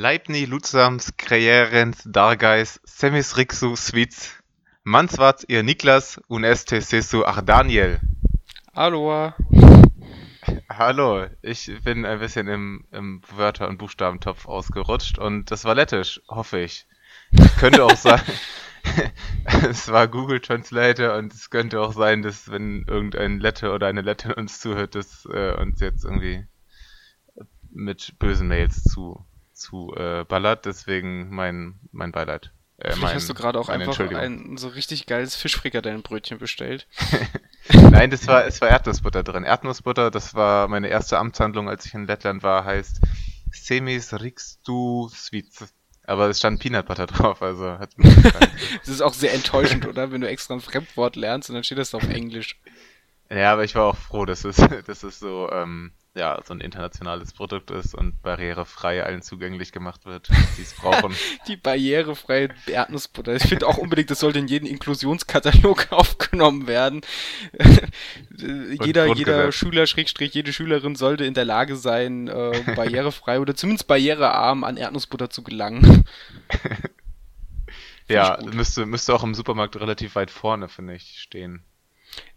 Leibni Lutsams Kreierens Dargais Semis Rixu Svits Manswats ihr Niklas und este Sesu Ardaniel. Hallo. Hallo, ich bin ein bisschen im, im Wörter- und Buchstabentopf ausgerutscht und das war lettisch, hoffe ich. Könnte auch sein, es war Google Translator und es könnte auch sein, dass wenn irgendein Lette oder eine Lettin uns zuhört, dass äh, uns jetzt irgendwie mit bösen Mails zu, zu äh, ballert. Deswegen mein, mein Beileid. Äh, Vielleicht mein, hast du gerade auch einfach ein so richtig geiles Fischfrikadellenbrötchen bestellt. Nein, das war, es war Erdnussbutter drin. Erdnussbutter, das war meine erste Amtshandlung, als ich in Lettland war, heißt Semis Rixtu Svits. Aber es stand Peanut Butter drauf, also hat Das ist auch sehr enttäuschend, oder? Wenn du extra ein Fremdwort lernst und dann steht das auf Englisch. Ja, aber ich war auch froh, dass es, dass es so, ähm, ja, so ein internationales Produkt ist und barrierefrei allen zugänglich gemacht wird, die es brauchen. die barrierefreie Erdnussbutter. Ich finde auch unbedingt, das sollte in jeden Inklusionskatalog aufgenommen werden. jeder, jeder Schüler, Schrägstrich, jede Schülerin sollte in der Lage sein, äh, barrierefrei oder zumindest barrierearm an Erdnussbutter zu gelangen. ja, müsste, müsste auch im Supermarkt relativ weit vorne, finde ich, stehen.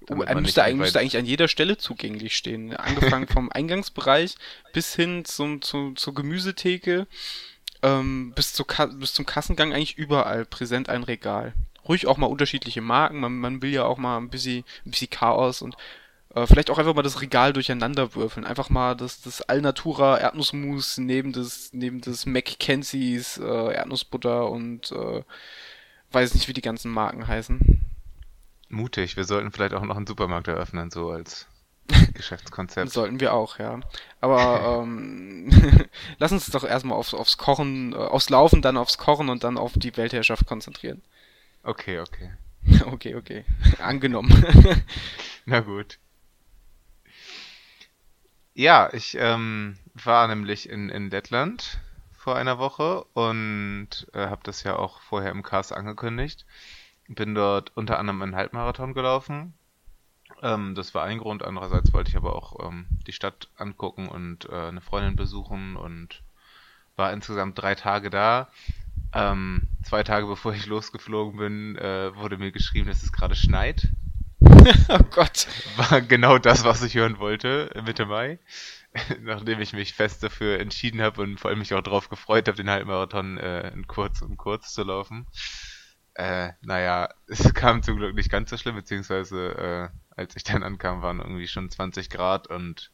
Er müsste, eigentlich, müsste eigentlich an jeder Stelle zugänglich stehen. Angefangen vom Eingangsbereich bis hin zum, zu, zur Gemüsetheke, ähm, bis, zu, bis zum Kassengang eigentlich überall präsent ein Regal. Ruhig auch mal unterschiedliche Marken, man, man will ja auch mal ein bisschen, ein bisschen Chaos und äh, vielleicht auch einfach mal das Regal durcheinander würfeln. Einfach mal das, das Alnatura Erdnussmus neben des, neben des McKenzies äh, Erdnussbutter und äh, weiß nicht, wie die ganzen Marken heißen. Mutig. Wir sollten vielleicht auch noch einen Supermarkt eröffnen, so als Geschäftskonzept. sollten wir auch, ja. Aber ähm, lass uns doch erstmal aufs, aufs Kochen, äh, aufs Laufen, dann aufs Kochen und dann auf die Weltherrschaft konzentrieren. Okay, okay. okay, okay. Angenommen. Na gut. Ja, ich ähm, war nämlich in, in Lettland vor einer Woche und äh, habe das ja auch vorher im Cast angekündigt. Bin dort unter anderem einen Halbmarathon gelaufen. Ähm, das war ein Grund. Andererseits wollte ich aber auch ähm, die Stadt angucken und äh, eine Freundin besuchen und war insgesamt drei Tage da. Ähm, zwei Tage bevor ich losgeflogen bin, äh, wurde mir geschrieben, dass es gerade schneit. oh Gott. War genau das, was ich hören wollte, Mitte Mai. Nachdem ich mich fest dafür entschieden habe und vor allem mich auch darauf gefreut habe, den Halbmarathon äh, in kurz und kurz zu laufen. Äh, naja, es kam zum Glück nicht ganz so schlimm, beziehungsweise äh, als ich dann ankam, waren irgendwie schon 20 Grad und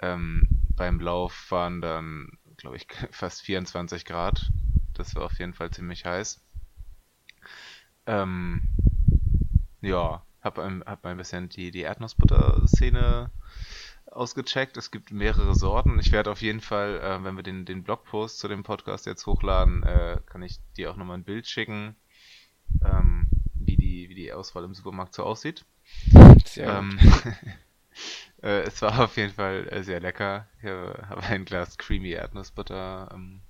ähm, beim Lauf waren dann, glaube ich, fast 24 Grad. Das war auf jeden Fall ziemlich heiß. Ähm, ja, hab ein, hab ein bisschen die, die Erdnussbutter-Szene ausgecheckt. Es gibt mehrere Sorten. Ich werde auf jeden Fall, äh, wenn wir den, den Blogpost zu dem Podcast jetzt hochladen, äh, kann ich dir auch nochmal ein Bild schicken ähm, wie, die, wie die Auswahl im Supermarkt so aussieht. Sehr ähm, äh, es war auf jeden Fall äh, sehr lecker. Ich habe ein Glas Creamy Erdnussbutter ähm,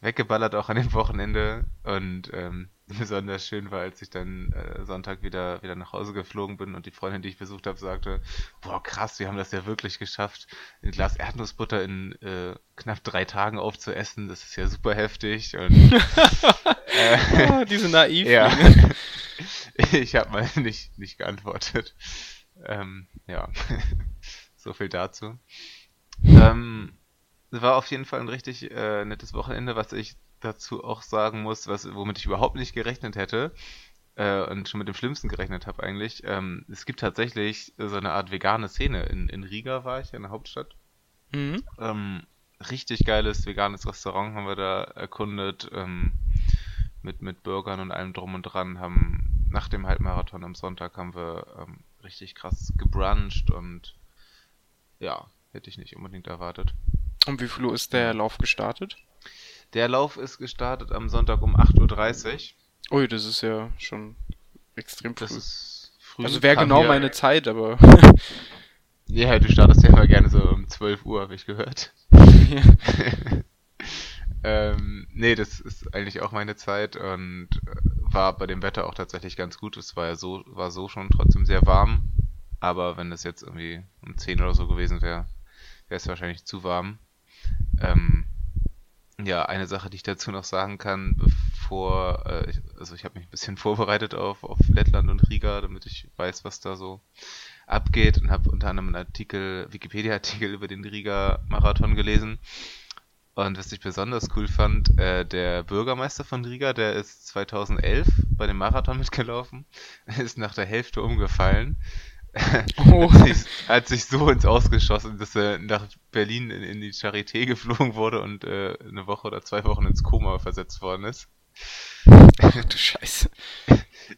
weggeballert auch an dem Wochenende und ähm, besonders schön war, als ich dann äh, Sonntag wieder wieder nach Hause geflogen bin und die Freundin, die ich besucht habe, sagte, boah krass, wir haben das ja wirklich geschafft, ein Glas Erdnussbutter in äh, knapp drei Tagen aufzuessen, das ist ja super heftig und äh, oh, diese naiv. Ja, ich habe mal nicht nicht geantwortet. Ähm, ja, so viel dazu. Ähm, war auf jeden Fall ein richtig äh, nettes Wochenende, was ich dazu auch sagen muss, was, womit ich überhaupt nicht gerechnet hätte äh, und schon mit dem Schlimmsten gerechnet habe eigentlich. Ähm, es gibt tatsächlich so eine Art vegane Szene. In, in Riga war ich, in der Hauptstadt. Mhm. Ähm, richtig geiles veganes Restaurant haben wir da erkundet. Ähm, mit, mit Burgern und allem drum und dran. Haben nach dem Halbmarathon am Sonntag haben wir ähm, richtig krass gebruncht und ja, hätte ich nicht unbedingt erwartet. Um wie viel Uhr ist der Lauf gestartet? Der Lauf ist gestartet am Sonntag um 8.30 Uhr. Ui, das ist ja schon extrem früh. Das ist früh. Also wäre genau meine Zeit, aber. ja, du startest ja immer gerne so um 12 Uhr, habe ich gehört. Ja. ähm, nee, das ist eigentlich auch meine Zeit und äh, war bei dem Wetter auch tatsächlich ganz gut. Es war ja so, war so schon trotzdem sehr warm. Aber wenn es jetzt irgendwie um 10 oder so gewesen wäre, wäre es wahrscheinlich zu warm. Ähm, ja, eine Sache, die ich dazu noch sagen kann, bevor, äh, also ich habe mich ein bisschen vorbereitet auf, auf Lettland und Riga, damit ich weiß, was da so abgeht und habe unter anderem einen Artikel, Wikipedia-Artikel über den Riga-Marathon gelesen. Und was ich besonders cool fand, äh, der Bürgermeister von Riga, der ist 2011 bei dem Marathon mitgelaufen, ist nach der Hälfte umgefallen. Oh. hat sich so ins Ausgeschossen, dass er nach Berlin in, in die Charité geflogen wurde und äh, eine Woche oder zwei Wochen ins Koma versetzt worden ist. Ach du Scheiße.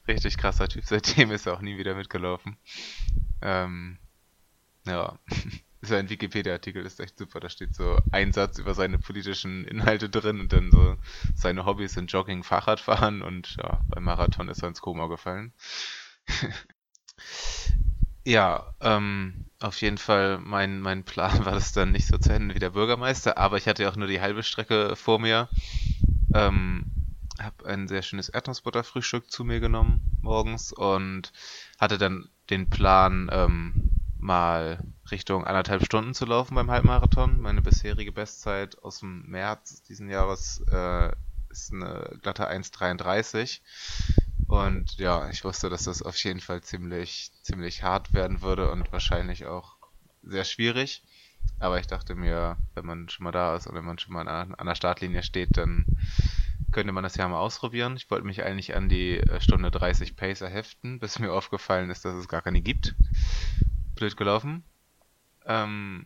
Richtig krasser Typ. Seitdem ist er auch nie wieder mitgelaufen. Ähm, ja. Sein Wikipedia-Artikel ist echt super. Da steht so ein Satz über seine politischen Inhalte drin und dann so seine Hobbys sind Jogging, Fahrradfahren und ja, beim Marathon ist er ins Koma gefallen. ja, ähm, auf jeden Fall, mein, mein Plan war das dann nicht so zu Ende wie der Bürgermeister, aber ich hatte ja auch nur die halbe Strecke vor mir. Ähm, habe ein sehr schönes Erdnussbutterfrühstück zu mir genommen morgens und hatte dann den Plan, ähm, mal Richtung anderthalb Stunden zu laufen beim Halbmarathon. Meine bisherige Bestzeit aus dem März diesen Jahres äh, ist eine glatte 1,33. Und ja, ich wusste, dass das auf jeden Fall ziemlich, ziemlich hart werden würde und wahrscheinlich auch sehr schwierig. Aber ich dachte mir, wenn man schon mal da ist und wenn man schon mal an, der Startlinie steht, dann könnte man das ja mal ausprobieren. Ich wollte mich eigentlich an die äh, Stunde 30 Pacer heften, bis mir aufgefallen ist, dass es gar keine gibt blöd gelaufen. Ähm,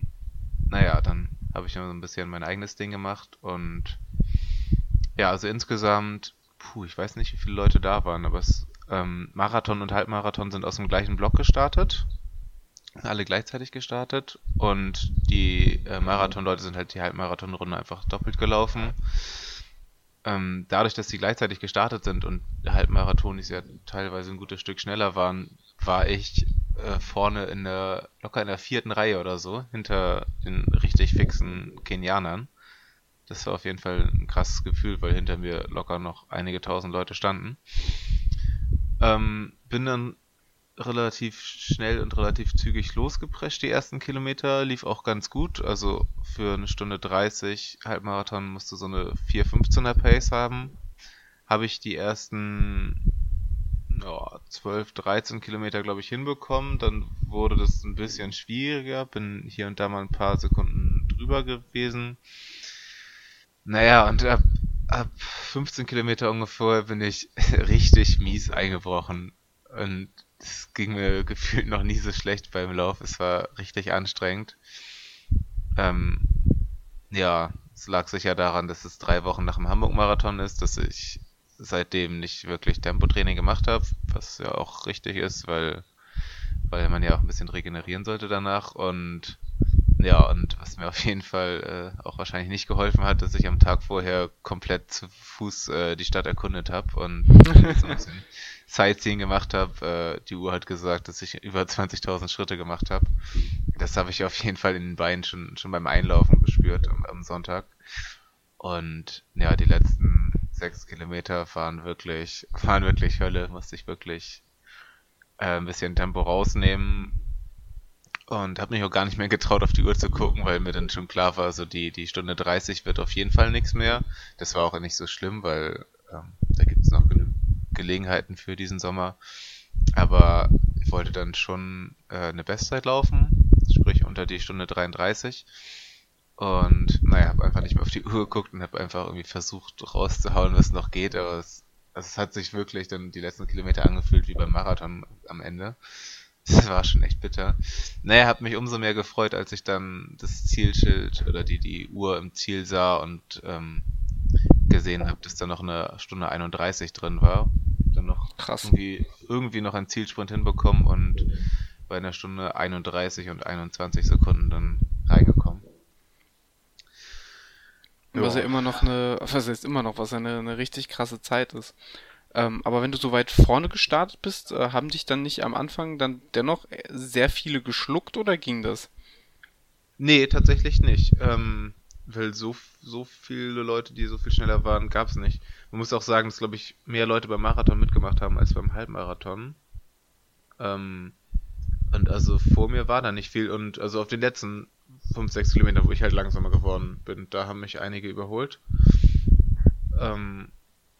naja, dann habe ich noch so ein bisschen mein eigenes Ding gemacht und ja, also insgesamt, puh, ich weiß nicht, wie viele Leute da waren, aber es, ähm, Marathon und Halbmarathon sind aus dem gleichen Block gestartet. Alle gleichzeitig gestartet und die äh, Marathon-Leute sind halt die Halbmarathon-Runde einfach doppelt gelaufen. Ähm, dadurch, dass sie gleichzeitig gestartet sind und Halbmarathon ist ja teilweise ein gutes Stück schneller waren, war ich äh, vorne in der, locker in der vierten Reihe oder so, hinter den richtig fixen Kenianern. Das war auf jeden Fall ein krasses Gefühl, weil hinter mir locker noch einige tausend Leute standen. Ähm, bin dann relativ schnell und relativ zügig losgeprescht. Die ersten Kilometer lief auch ganz gut. Also für eine Stunde 30 Halbmarathon musste so eine 4,15er Pace haben. Habe ich die ersten ja, 12, 13 Kilometer, glaube ich, hinbekommen. Dann wurde das ein bisschen schwieriger. Bin hier und da mal ein paar Sekunden drüber gewesen. Naja, und ab, ab 15 Kilometer ungefähr bin ich richtig mies eingebrochen. Und es ging mir gefühlt noch nie so schlecht beim Lauf. Es war richtig anstrengend. Ähm, ja, es lag sicher daran, dass es drei Wochen nach dem Hamburg-Marathon ist, dass ich seitdem nicht wirklich Tempotraining gemacht habe, was ja auch richtig ist, weil, weil man ja auch ein bisschen regenerieren sollte danach. Und ja, und was mir auf jeden Fall äh, auch wahrscheinlich nicht geholfen hat, dass ich am Tag vorher komplett zu Fuß äh, die Stadt erkundet habe und so ein bisschen Sightseeing gemacht habe. Äh, die Uhr hat gesagt, dass ich über 20.000 Schritte gemacht habe. Das habe ich auf jeden Fall in den Beinen schon, schon beim Einlaufen gespürt am, am Sonntag. Und ja, die letzten sechs Kilometer waren wirklich, waren wirklich Hölle, musste ich wirklich äh, ein bisschen Tempo rausnehmen und habe mich auch gar nicht mehr getraut, auf die Uhr zu gucken, weil mir dann schon klar war, so die, die Stunde 30 wird auf jeden Fall nichts mehr. Das war auch nicht so schlimm, weil ähm, da gibt es noch genug Gelegenheiten für diesen Sommer. Aber ich wollte dann schon äh, eine Bestzeit laufen, sprich unter die Stunde 33. Und naja, habe einfach nicht mehr auf die Uhr geguckt und habe einfach irgendwie versucht rauszuhauen, was noch geht, aber es, also es hat sich wirklich dann die letzten Kilometer angefühlt wie beim Marathon am Ende. Das war schon echt bitter. Naja, habe mich umso mehr gefreut, als ich dann das Zielschild oder die, die Uhr im Ziel sah und ähm, gesehen habe, dass da noch eine Stunde 31 drin war. Dann noch Krass. Irgendwie, irgendwie noch einen Zielsprint hinbekommen und bei einer Stunde 31 und 21 Sekunden dann reingekommen. Was ja immer noch eine, was heißt immer noch, was eine, eine richtig krasse Zeit ist. Ähm, aber wenn du so weit vorne gestartet bist, äh, haben dich dann nicht am Anfang dann dennoch sehr viele geschluckt oder ging das? Nee, tatsächlich nicht. Ähm, weil so, so viele Leute, die so viel schneller waren, gab es nicht. Man muss auch sagen, dass, glaube ich, mehr Leute beim Marathon mitgemacht haben als beim Halbmarathon. Ähm, und also vor mir war da nicht viel. Und also auf den letzten 5, 6 Kilometer, wo ich halt langsamer geworden bin. Da haben mich einige überholt. Ähm,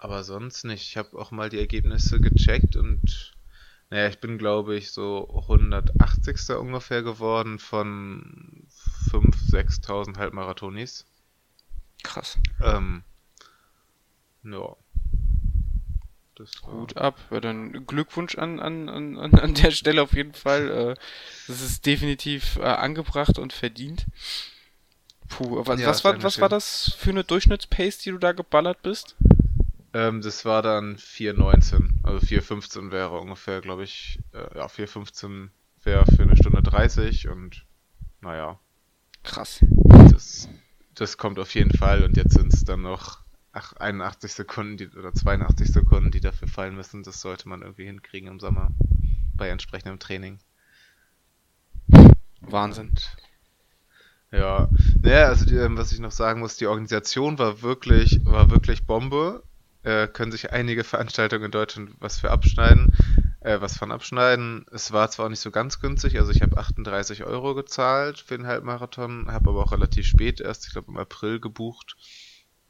aber sonst nicht. Ich habe auch mal die Ergebnisse gecheckt und naja, ich bin glaube ich so 180. ungefähr geworden von 5.000, 6.000 Halbmarathonis. Krass. Ähm, ja. Das Gut ab. Ja, dann Glückwunsch an, an, an, an der Stelle auf jeden Fall. Äh, das ist definitiv äh, angebracht und verdient. Puh, was, ja, was, war, was war das für eine Durchschnittspace, die du da geballert bist? Ähm, das war dann 4,19. Also 4,15 wäre ungefähr, glaube ich, äh, ja, 4,15 wäre für eine Stunde 30 und naja. Krass. Das, das kommt auf jeden Fall und jetzt sind es dann noch 81 Sekunden die, oder 82 Sekunden, die dafür fallen müssen. Das sollte man irgendwie hinkriegen im Sommer bei entsprechendem Training. Wahnsinn. Ja, naja, also die, ähm, was ich noch sagen muss, die Organisation war wirklich, war wirklich Bombe. Äh, können sich einige Veranstaltungen in Deutschland was für abschneiden, äh, was von abschneiden. Es war zwar auch nicht so ganz günstig, also ich habe 38 Euro gezahlt für den Halbmarathon, habe aber auch relativ spät erst, ich glaube im April gebucht.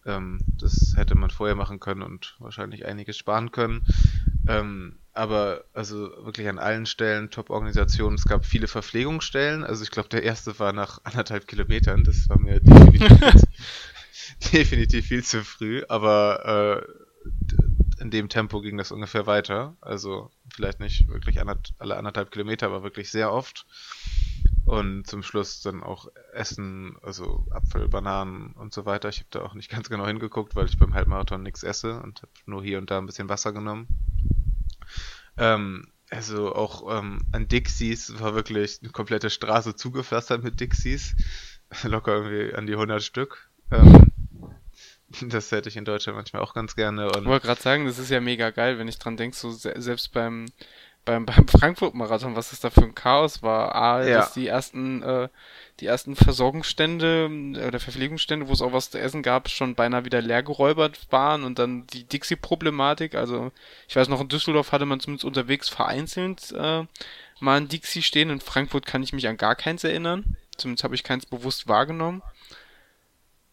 Ähm, das hätte man vorher machen können und wahrscheinlich einiges sparen können. Ähm, aber also wirklich an allen Stellen Top-Organisation. Es gab viele Verpflegungsstellen. Also ich glaube, der erste war nach anderthalb Kilometern. Das war mir definitiv, definitiv viel zu früh. Aber äh, in dem Tempo ging das ungefähr weiter. Also vielleicht nicht wirklich alle anderthalb Kilometer, aber wirklich sehr oft. Und zum Schluss dann auch Essen, also Apfel, Bananen und so weiter. Ich habe da auch nicht ganz genau hingeguckt, weil ich beim Halbmarathon nichts esse und habe nur hier und da ein bisschen Wasser genommen. Ähm, also auch ähm, an Dixies war wirklich eine komplette Straße zugepflastert mit Dixies. Locker irgendwie an die 100 Stück. Ähm, das hätte ich in Deutschland manchmal auch ganz gerne. Und ich wollte gerade sagen, das ist ja mega geil, wenn ich dran denke, so selbst beim beim, beim Frankfurt-Marathon, was das da für ein Chaos war. A, ja. dass die ersten, äh, die ersten Versorgungsstände äh, oder Verpflegungsstände, wo es auch was zu essen gab, schon beinahe wieder leer geräubert waren und dann die Dixie-Problematik. Also ich weiß noch, in Düsseldorf hatte man zumindest unterwegs vereinzelt äh, mal ein Dixie stehen. In Frankfurt kann ich mich an gar keins erinnern. Zumindest habe ich keins bewusst wahrgenommen.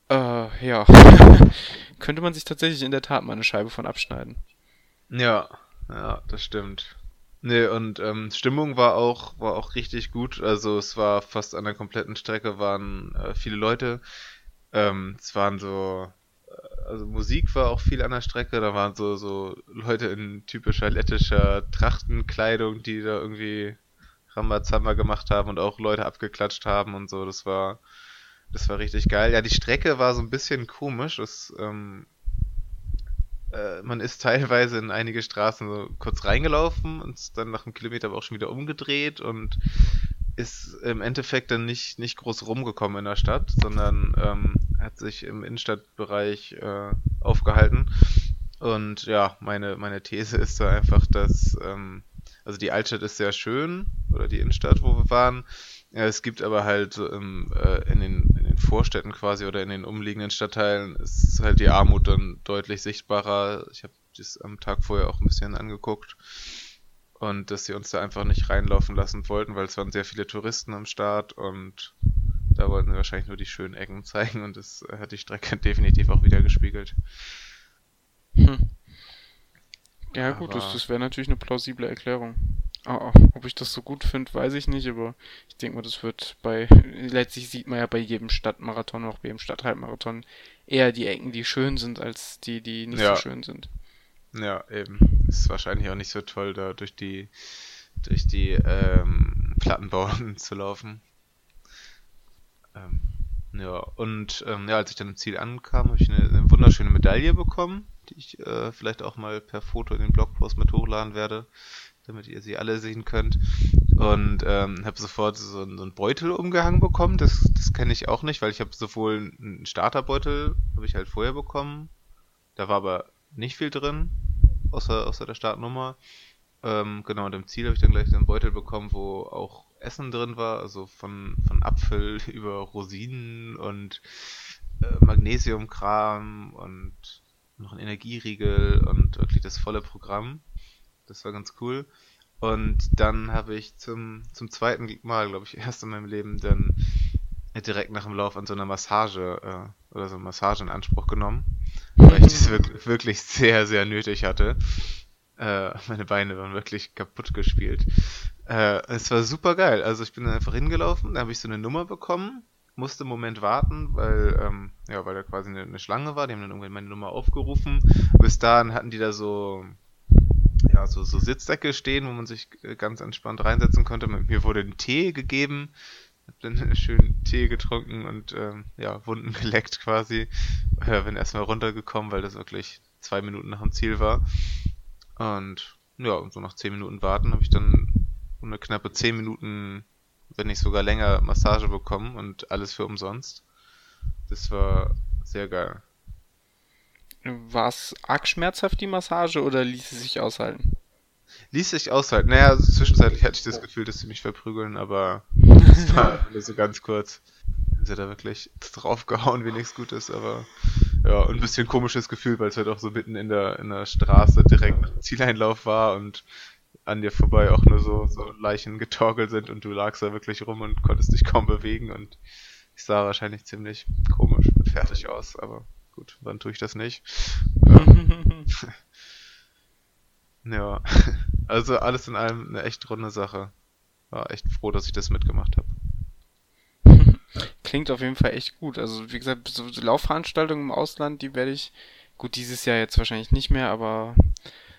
Äh, ja. Könnte man sich tatsächlich in der Tat mal eine Scheibe von abschneiden. Ja, ja, das stimmt. Nee, und ähm, Stimmung war auch, war auch richtig gut. Also es war fast an der kompletten Strecke waren äh, viele Leute. Ähm, es waren so, äh, also Musik war auch viel an der Strecke. Da waren so, so Leute in typischer lettischer Trachtenkleidung, die da irgendwie Rambazamba gemacht haben und auch Leute abgeklatscht haben und so. Das war, das war richtig geil. Ja, die Strecke war so ein bisschen komisch. Das, ähm, äh, man ist teilweise in einige Straßen so kurz reingelaufen und dann nach einem Kilometer aber auch schon wieder umgedreht und ist im Endeffekt dann nicht, nicht groß rumgekommen in der Stadt, sondern ähm, hat sich im Innenstadtbereich äh, aufgehalten. Und ja, meine, meine These ist da einfach, dass, ähm, also die Altstadt ist sehr schön, oder die Innenstadt, wo wir waren, ja, es gibt aber halt ähm, äh, in, den, den Vorstädten quasi oder in den umliegenden Stadtteilen ist halt die Armut dann deutlich sichtbarer. Ich habe das am Tag vorher auch ein bisschen angeguckt und dass sie uns da einfach nicht reinlaufen lassen wollten, weil es waren sehr viele Touristen am Start und da wollten sie wahrscheinlich nur die schönen Ecken zeigen und das hat die Strecke definitiv auch wieder gespiegelt. Hm. Ja, aber gut, das, das wäre natürlich eine plausible Erklärung. Oh, ob ich das so gut finde, weiß ich nicht, aber ich denke mal, das wird bei, letztlich sieht man ja bei jedem Stadtmarathon, auch bei jedem Stadthalbmarathon, eher die Ecken, die schön sind, als die, die nicht ja. so schön sind. Ja, eben. Ist wahrscheinlich auch nicht so toll, da durch die, durch die ähm, Plattenbauten zu laufen. Ähm, ja, und ähm, ja, als ich dann im Ziel ankam, habe ich eine, eine, wunderschöne Medaille bekommen, die ich äh, vielleicht auch mal per Foto in den Blogpost mit hochladen werde damit ihr sie alle sehen könnt. Und ähm, habe sofort so, so einen Beutel umgehangen bekommen. Das, das kenne ich auch nicht, weil ich habe sowohl einen Starterbeutel, habe ich halt vorher bekommen. Da war aber nicht viel drin, außer, außer der Startnummer. Ähm, genau, und im Ziel habe ich dann gleich einen Beutel bekommen, wo auch Essen drin war, also von, von Apfel über Rosinen und äh, Magnesiumkram und noch ein Energieriegel und wirklich das volle Programm. Das war ganz cool. Und dann habe ich zum, zum zweiten Mal, glaube ich, erst in meinem Leben dann direkt nach dem Lauf an so einer Massage äh, oder so eine Massage in Anspruch genommen, weil ich das wirklich sehr, sehr nötig hatte. Äh, meine Beine waren wirklich kaputt gespielt. Äh, es war super geil. Also ich bin dann einfach hingelaufen, da habe ich so eine Nummer bekommen, musste einen Moment warten, weil, ähm, ja, weil da quasi eine, eine, Schlange war. Die haben dann irgendwann meine Nummer aufgerufen. Bis dahin hatten die da so, ja, so, so Sitzsäcke stehen, wo man sich äh, ganz entspannt reinsetzen konnte. Mir wurde ein Tee gegeben. Hab dann schön Tee getrunken und ähm, ja, Wunden geleckt quasi. Äh, bin erstmal runtergekommen, weil das wirklich zwei Minuten nach dem Ziel war. Und ja, so nach zehn Minuten warten habe ich dann eine knappe zehn Minuten, wenn nicht sogar länger, Massage bekommen und alles für umsonst. Das war sehr geil. War es arg schmerzhaft, die Massage, oder ließ sie sich aushalten? Ließ sich aushalten. Naja, also zwischenzeitlich hatte ich das Gefühl, dass sie mich verprügeln, aber das war nur so ganz kurz. Sie hat da wirklich draufgehauen, wie nichts Gutes, aber ja, und ein bisschen komisches Gefühl, weil es halt auch so mitten in der, in der Straße direkt Zieleinlauf war und an dir vorbei auch nur so, so Leichen getorkelt sind und du lagst da wirklich rum und konntest dich kaum bewegen und ich sah wahrscheinlich ziemlich komisch und fertig aus, aber gut, wann tue ich das nicht? Ja, also alles in allem eine echt runde Sache. War echt froh, dass ich das mitgemacht habe. Klingt auf jeden Fall echt gut. Also wie gesagt, so Laufveranstaltungen im Ausland, die werde ich, gut, dieses Jahr jetzt wahrscheinlich nicht mehr, aber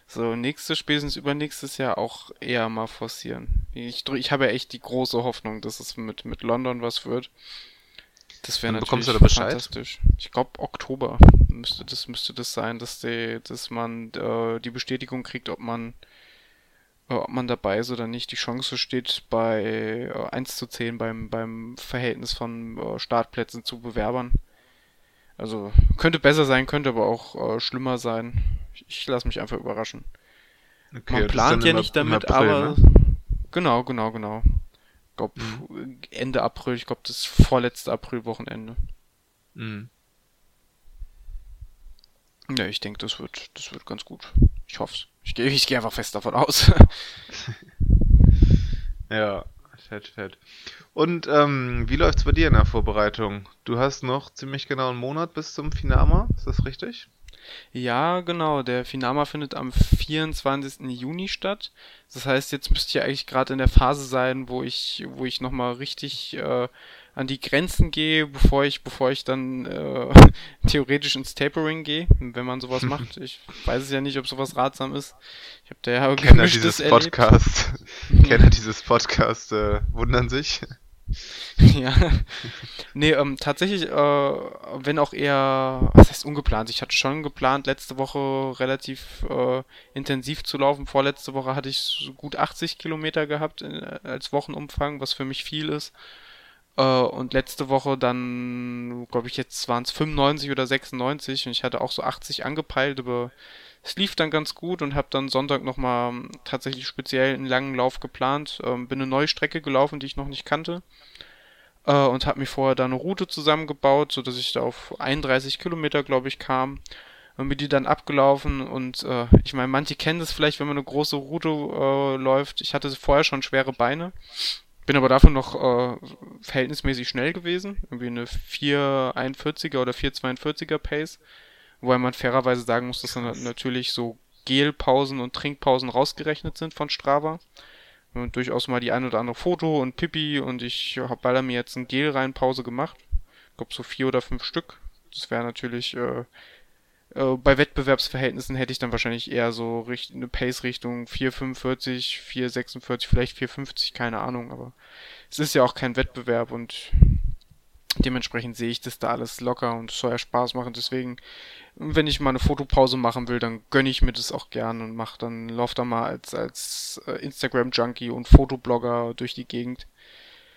so nächstes, spätestens übernächstes Jahr auch eher mal forcieren. Ich, ich habe ja echt die große Hoffnung, dass es mit, mit London was wird. Das wäre natürlich bekommst du da Bescheid? fantastisch. Ich glaube Oktober müsste das müsste das sein, dass die, dass man äh, die Bestätigung kriegt, ob man äh, ob man dabei ist oder nicht. Die Chance steht bei äh, 1 zu 10 beim, beim Verhältnis von äh, Startplätzen zu Bewerbern. Also könnte besser sein, könnte aber auch äh, schlimmer sein. Ich, ich lasse mich einfach überraschen. Okay, man plant ja nicht damit, April, aber ne? genau, genau, genau. Ich glaube mhm. Ende April, ich glaube das vorletzte Aprilwochenende. Mhm. Ja, ich denke, das wird, das wird ganz gut. Ich hoffe es. Ich gehe ich geh einfach fest davon aus. ja, fett, fett. Und ähm, wie läuft's bei dir in der Vorbereitung? Du hast noch ziemlich genau einen Monat bis zum Finama, ist das richtig? Ja, genau. Der Finama findet am 24. Juni statt. Das heißt, jetzt müsst ihr eigentlich gerade in der Phase sein, wo ich, wo ich nochmal richtig äh, an die Grenzen gehe, bevor ich, bevor ich dann äh, theoretisch ins Tapering gehe, wenn man sowas macht. Ich weiß es ja nicht, ob sowas ratsam ist. Ich habe da ja Kenner dieses Podcast, Kenner dieses Podcast äh, wundern sich. ja. Nee, ähm, tatsächlich, äh, wenn auch eher, was heißt ungeplant? Ich hatte schon geplant, letzte Woche relativ äh, intensiv zu laufen. Vorletzte Woche hatte ich so gut 80 Kilometer gehabt in, äh, als Wochenumfang, was für mich viel ist. Äh, und letzte Woche dann, glaube ich, jetzt waren es 95 oder 96 und ich hatte auch so 80 angepeilt, aber es lief dann ganz gut und habe dann Sonntag nochmal tatsächlich speziell einen langen Lauf geplant. Ähm, bin eine neue Strecke gelaufen, die ich noch nicht kannte. Äh, und habe mir vorher da eine Route zusammengebaut, sodass ich da auf 31 Kilometer, glaube ich, kam. Und bin die dann abgelaufen und äh, ich meine, manche kennen das vielleicht, wenn man eine große Route äh, läuft. Ich hatte vorher schon schwere Beine, bin aber dafür noch äh, verhältnismäßig schnell gewesen. Irgendwie eine 441er oder 442er Pace. Wobei man fairerweise sagen muss, dass dann natürlich so Gelpausen und Trinkpausen rausgerechnet sind von Strava. Und durchaus mal die ein oder andere Foto und Pipi und ich habe bei mir jetzt ein Gel rein Pause gemacht. Ich glaube so vier oder fünf Stück. Das wäre natürlich äh, äh, bei Wettbewerbsverhältnissen hätte ich dann wahrscheinlich eher so richt eine Pace-Richtung 4,45, 4,46, vielleicht 4,50, keine Ahnung, aber es ist ja auch kein Wettbewerb und dementsprechend sehe ich das da alles locker und soll ja Spaß machen. Deswegen, wenn ich mal eine Fotopause machen will, dann gönne ich mir das auch gern und mache dann, lauf da mal als, als äh, Instagram-Junkie und Fotoblogger durch die Gegend.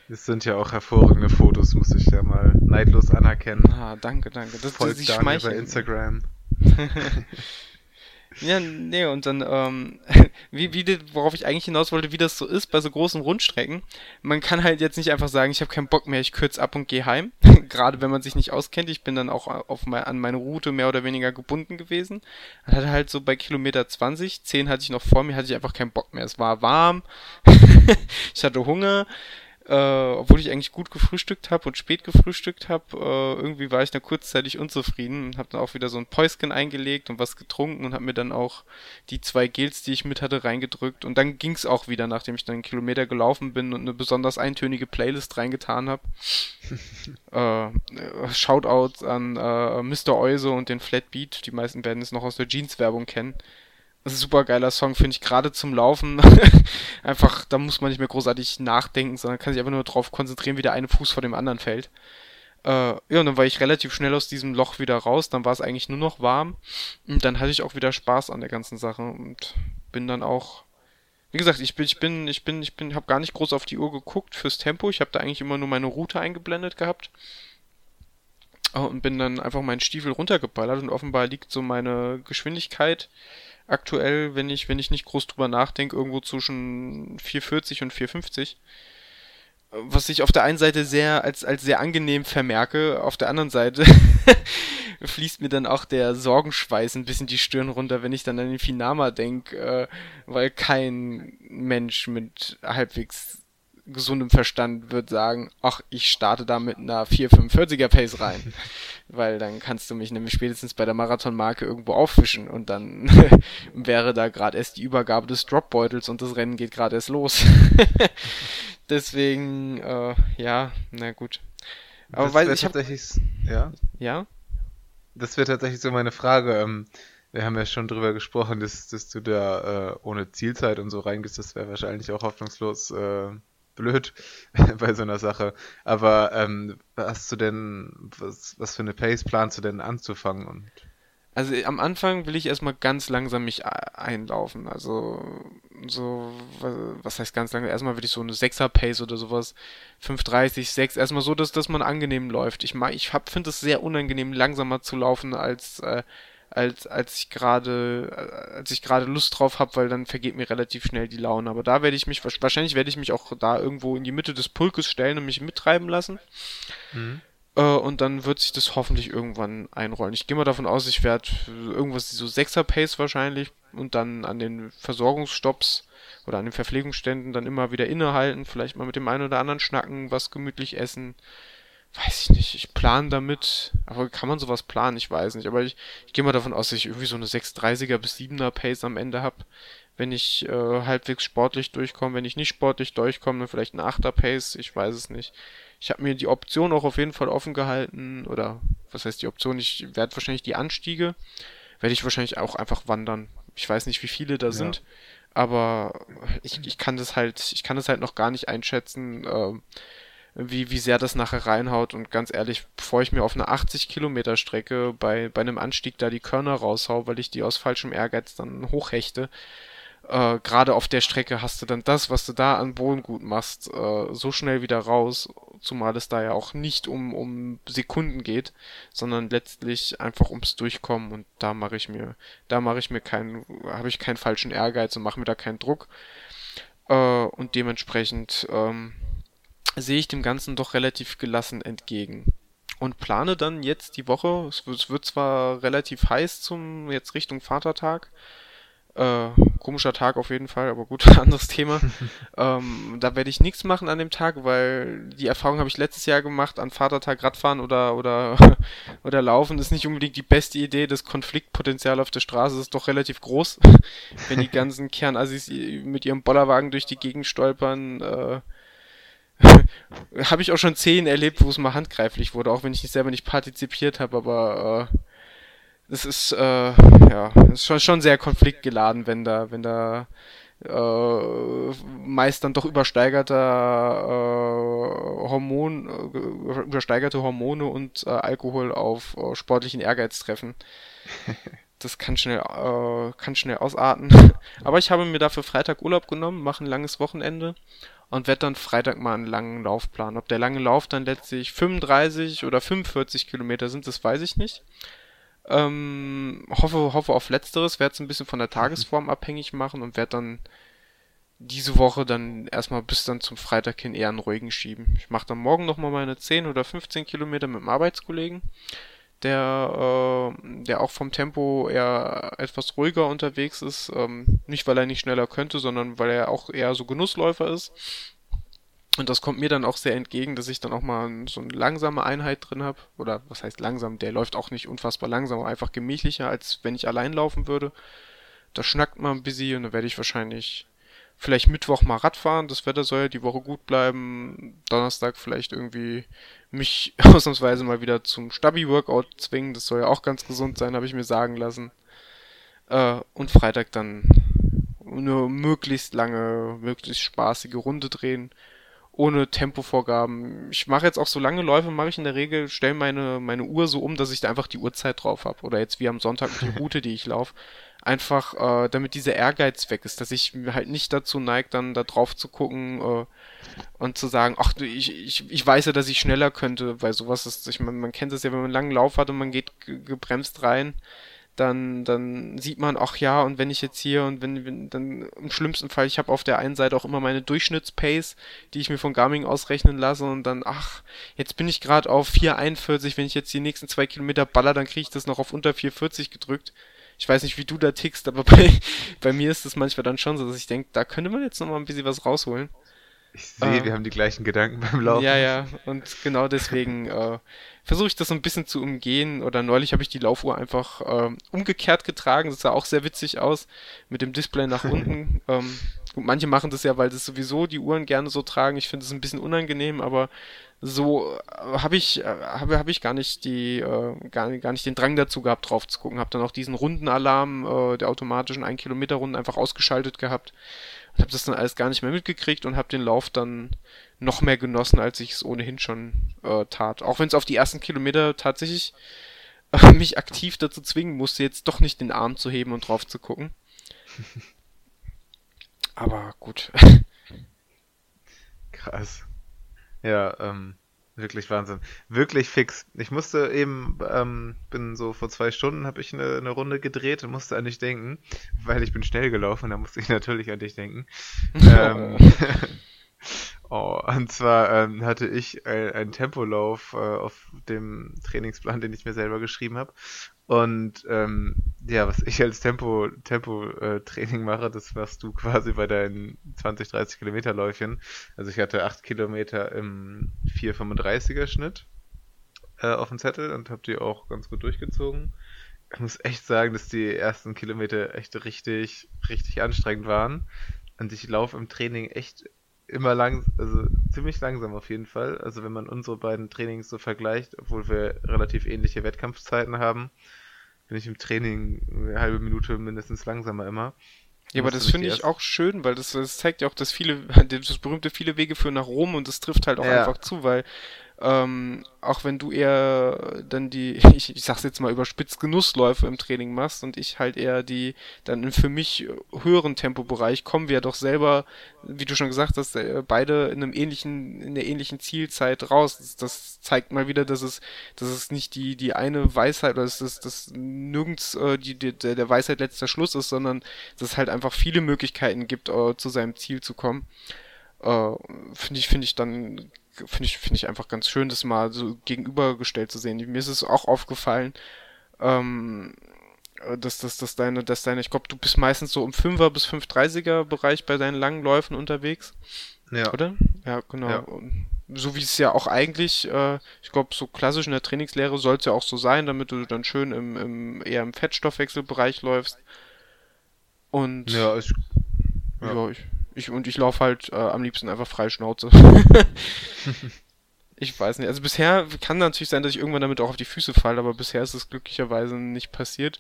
Das sind ja auch hervorragende Fotos, muss ich ja mal neidlos anerkennen. Ah, danke, danke. Das, Folgt Daniel bei Instagram. Ja, nee, und dann, ähm, wie, wie, worauf ich eigentlich hinaus wollte, wie das so ist bei so großen Rundstrecken. Man kann halt jetzt nicht einfach sagen, ich habe keinen Bock mehr, ich kürze ab und gehe heim. Gerade wenn man sich nicht auskennt. Ich bin dann auch auf mein, an meine Route mehr oder weniger gebunden gewesen. Dann hatte halt so bei Kilometer 20, 10 hatte ich noch vor mir, hatte ich einfach keinen Bock mehr. Es war warm, ich hatte Hunger. Äh, obwohl ich eigentlich gut gefrühstückt habe und spät gefrühstückt habe, äh, irgendwie war ich dann kurzzeitig unzufrieden und habe dann auch wieder so ein Päuschen eingelegt und was getrunken und habe mir dann auch die zwei Gels, die ich mit hatte, reingedrückt und dann ging es auch wieder, nachdem ich dann einen Kilometer gelaufen bin und eine besonders eintönige Playlist reingetan habe. äh, Shoutouts an äh, Mr. Euse und den Flatbeat, die meisten werden es noch aus der Jeans-Werbung kennen super geiler Song, finde ich, gerade zum Laufen. einfach, da muss man nicht mehr großartig nachdenken, sondern kann sich einfach nur darauf konzentrieren, wie der eine Fuß vor dem anderen fällt. Äh, ja, und dann war ich relativ schnell aus diesem Loch wieder raus, dann war es eigentlich nur noch warm. Und dann hatte ich auch wieder Spaß an der ganzen Sache und bin dann auch. Wie gesagt, ich bin, ich bin, ich bin, ich bin, habe gar nicht groß auf die Uhr geguckt fürs Tempo. Ich habe da eigentlich immer nur meine Route eingeblendet gehabt. Oh, und bin dann einfach meinen Stiefel runtergeballert und offenbar liegt so meine Geschwindigkeit aktuell, wenn ich, wenn ich nicht groß drüber nachdenke, irgendwo zwischen 440 und 450. Was ich auf der einen Seite sehr als, als sehr angenehm vermerke, auf der anderen Seite fließt mir dann auch der Sorgenschweiß ein bisschen die Stirn runter, wenn ich dann an den Finama denke, äh, weil kein Mensch mit halbwegs gesundem Verstand wird sagen, ach, ich starte da mit einer 445er Pace rein. Weil dann kannst du mich nämlich spätestens bei der Marathonmarke irgendwo auffischen und dann wäre da gerade erst die Übergabe des Dropbeutels und das Rennen geht gerade erst los. Deswegen, äh, ja, na gut. Aber das weil ich habe ja. Ja. Das wäre tatsächlich so meine Frage. Ähm, wir haben ja schon drüber gesprochen, dass, dass du da äh, ohne Zielzeit und so reingehst. Das wäre wahrscheinlich auch hoffnungslos äh, blöd bei so einer Sache. Aber ähm, hast du denn, was, was für eine Pace planst du denn anzufangen? Und also am Anfang will ich erstmal ganz langsam mich einlaufen. Also so, was heißt ganz langsam? Erstmal will ich so eine 6er Pace oder sowas. 5,30, 6. Erstmal so, dass, dass man angenehm läuft. Ich, ich finde es sehr unangenehm, langsamer zu laufen als äh, als als ich gerade als ich gerade Lust drauf habe, weil dann vergeht mir relativ schnell die Laune. Aber da werde ich mich wahrscheinlich werde ich mich auch da irgendwo in die Mitte des Pulkes stellen und mich mittreiben lassen. Mhm. Äh, und dann wird sich das hoffentlich irgendwann einrollen. Ich gehe mal davon aus, ich werde irgendwas so 6er Pace wahrscheinlich und dann an den Versorgungsstops oder an den Verpflegungsständen dann immer wieder innehalten, vielleicht mal mit dem einen oder anderen schnacken, was gemütlich essen weiß ich nicht, ich plane damit, aber kann man sowas planen? Ich weiß nicht, aber ich, ich gehe mal davon aus, dass ich irgendwie so eine 630er bis 7er Pace am Ende habe, wenn ich äh, halbwegs sportlich durchkomme, wenn ich nicht sportlich durchkomme, dann vielleicht ein 8er Pace, ich weiß es nicht. Ich habe mir die Option auch auf jeden Fall offen gehalten, oder was heißt die Option? Ich werde wahrscheinlich die Anstiege, werde ich wahrscheinlich auch einfach wandern. Ich weiß nicht, wie viele da ja. sind, aber ich, ich kann das halt, ich kann das halt noch gar nicht einschätzen. Äh, wie, wie sehr das nachher reinhaut. Und ganz ehrlich, bevor ich mir auf einer 80 Kilometer Strecke bei, bei einem Anstieg da die Körner raushau, weil ich die aus falschem Ehrgeiz dann hochhechte, äh, gerade auf der Strecke hast du dann das, was du da an Boden gut machst, äh, so schnell wieder raus, zumal es da ja auch nicht um, um Sekunden geht, sondern letztlich einfach ums Durchkommen und da mache ich mir, da mache ich mir keinen, habe ich keinen falschen Ehrgeiz und mache mir da keinen Druck. Äh, und dementsprechend, ähm, sehe ich dem Ganzen doch relativ gelassen entgegen. Und plane dann jetzt die Woche, es wird, es wird zwar relativ heiß zum jetzt Richtung Vatertag, äh, komischer Tag auf jeden Fall, aber gut, anderes Thema. ähm, da werde ich nichts machen an dem Tag, weil die Erfahrung habe ich letztes Jahr gemacht, an Vatertag Radfahren oder, oder, oder Laufen ist nicht unbedingt die beste Idee. Das Konfliktpotenzial auf der Straße ist doch relativ groß. Wenn die ganzen Kernassis mit ihrem Bollerwagen durch die Gegend stolpern, äh, habe ich auch schon Szenen erlebt, wo es mal handgreiflich wurde, auch wenn ich nicht selber nicht partizipiert habe, aber äh, es ist äh, ja ist schon, schon sehr konfliktgeladen, wenn da, wenn da äh, meist dann doch übersteigerter äh, Hormon, äh, übersteigerte Hormone und äh, Alkohol auf äh, sportlichen Ehrgeiz treffen. Das kann schnell, äh, kann schnell ausarten. Aber ich habe mir dafür Freitag Urlaub genommen, mache ein langes Wochenende und werde dann Freitag mal einen langen Lauf planen. Ob der lange Lauf dann letztlich 35 oder 45 Kilometer sind, das weiß ich nicht. Ähm, hoffe, hoffe auf Letzteres, werde es ein bisschen von der Tagesform abhängig machen und werde dann diese Woche dann erstmal bis dann zum Freitag hin eher einen ruhigen schieben. Ich mache dann morgen nochmal meine 10 oder 15 Kilometer mit dem Arbeitskollegen der, äh, der auch vom Tempo eher etwas ruhiger unterwegs ist. Ähm, nicht, weil er nicht schneller könnte, sondern weil er auch eher so Genussläufer ist. Und das kommt mir dann auch sehr entgegen, dass ich dann auch mal so eine langsame Einheit drin habe. Oder was heißt langsam? Der läuft auch nicht unfassbar langsam, aber einfach gemächlicher, als wenn ich allein laufen würde. Da schnackt man ein bisschen und dann werde ich wahrscheinlich vielleicht Mittwoch mal Radfahren. Das Wetter soll ja die Woche gut bleiben. Donnerstag vielleicht irgendwie mich ausnahmsweise mal wieder zum Stabi-Workout zwingen. Das soll ja auch ganz gesund sein, habe ich mir sagen lassen. Äh, und Freitag dann eine möglichst lange, möglichst spaßige Runde drehen ohne Tempovorgaben. Ich mache jetzt auch so lange Läufe, mache ich in der Regel, stelle meine, meine Uhr so um, dass ich da einfach die Uhrzeit drauf habe. Oder jetzt wie am Sonntag die Route, die ich laufe. Einfach, äh, damit dieser Ehrgeiz weg ist, dass ich halt nicht dazu neige, dann da drauf zu gucken äh, und zu sagen, ach, ich, ich, ich weiß ja, dass ich schneller könnte, weil sowas ist, ich meine, man kennt das ja, wenn man einen langen Lauf hat und man geht gebremst rein, dann, dann sieht man, ach ja, und wenn ich jetzt hier und wenn, wenn dann im schlimmsten Fall, ich habe auf der einen Seite auch immer meine Durchschnittspace, die ich mir von Garmin ausrechnen lasse und dann, ach, jetzt bin ich gerade auf 4,41, wenn ich jetzt die nächsten zwei Kilometer baller, dann kriege ich das noch auf unter 4,40 gedrückt. Ich weiß nicht, wie du da tickst, aber bei, bei mir ist es manchmal dann schon so, dass ich denke, da könnte man jetzt noch mal ein bisschen was rausholen. Ich sehe, äh, wir haben die gleichen Gedanken beim Laufen. Ja, ja, und genau deswegen äh, versuche ich das so ein bisschen zu umgehen. Oder neulich habe ich die Laufuhr einfach äh, umgekehrt getragen. Das sah auch sehr witzig aus, mit dem Display nach unten. ähm, gut, manche machen das ja, weil das sowieso die Uhren gerne so tragen. Ich finde es ein bisschen unangenehm, aber so äh, habe ich äh, habe hab ich gar nicht die äh, gar, gar nicht den Drang dazu gehabt drauf zu gucken habe dann auch diesen Rundenalarm äh, der automatischen 1 Kilometer Runden einfach ausgeschaltet gehabt und habe das dann alles gar nicht mehr mitgekriegt und habe den Lauf dann noch mehr genossen, als ich es ohnehin schon äh, tat. Auch wenn es auf die ersten Kilometer tatsächlich äh, mich aktiv dazu zwingen musste, jetzt doch nicht den Arm zu heben und drauf zu gucken. Aber gut. Krass. Ja, ähm, Wirklich Wahnsinn. Wirklich fix. Ich musste eben, ähm, bin so vor zwei Stunden habe ich eine, eine Runde gedreht und musste an dich denken, weil ich bin schnell gelaufen, da musste ich natürlich an dich denken. ähm, Oh, und zwar ähm, hatte ich ein, einen Tempolauf äh, auf dem Trainingsplan, den ich mir selber geschrieben habe. Und ähm, ja, was ich als Tempo, Tempo äh, mache, das machst du quasi bei deinen 20, 30 Kilometer Läufchen. Also ich hatte 8 Kilometer im 4,35er Schnitt äh, auf dem Zettel und habe die auch ganz gut durchgezogen. Ich muss echt sagen, dass die ersten Kilometer echt richtig, richtig anstrengend waren. Und ich laufe im Training echt immer lang, also ziemlich langsam auf jeden Fall. Also wenn man unsere beiden Trainings so vergleicht, obwohl wir relativ ähnliche Wettkampfzeiten haben, bin ich im Training eine halbe Minute mindestens langsamer immer. Ja, aber das finde ich auch schön, weil das, das, zeigt ja auch, dass viele, das berühmte viele Wege führen nach Rom und das trifft halt auch ja. einfach zu, weil ähm, auch wenn du eher dann die, ich, ich sag's jetzt mal überspitzt, Genussläufe im Training machst und ich halt eher die dann für mich höheren Tempobereich, kommen wir ja doch selber, wie du schon gesagt hast, äh, beide in einem ähnlichen, in der ähnlichen Zielzeit raus. Das, das zeigt mal wieder, dass es, dass es nicht die, die eine Weisheit oder dass es dass nirgends äh, die, die, der Weisheit letzter Schluss ist, sondern dass es halt einfach viele Möglichkeiten gibt, äh, zu seinem Ziel zu kommen. Uh, finde ich, finde ich dann finde ich, finde ich einfach ganz schön, das mal so gegenübergestellt zu sehen. Mir ist es auch aufgefallen, ähm, dass, dass, dass deine, dass deine, ich glaube, du bist meistens so im 5er bis 530er Bereich bei deinen langen Läufen unterwegs. Ja. Oder? Ja, genau. Ja. So wie es ja auch eigentlich, äh, ich glaube, so klassisch in der Trainingslehre soll es ja auch so sein, damit du dann schön im, im eher im Fettstoffwechselbereich läufst. Und ja, ich, ja. ja ich, ich, und ich laufe halt äh, am liebsten einfach frei Schnauze. ich weiß nicht. Also bisher kann natürlich sein, dass ich irgendwann damit auch auf die Füße falle, aber bisher ist es glücklicherweise nicht passiert.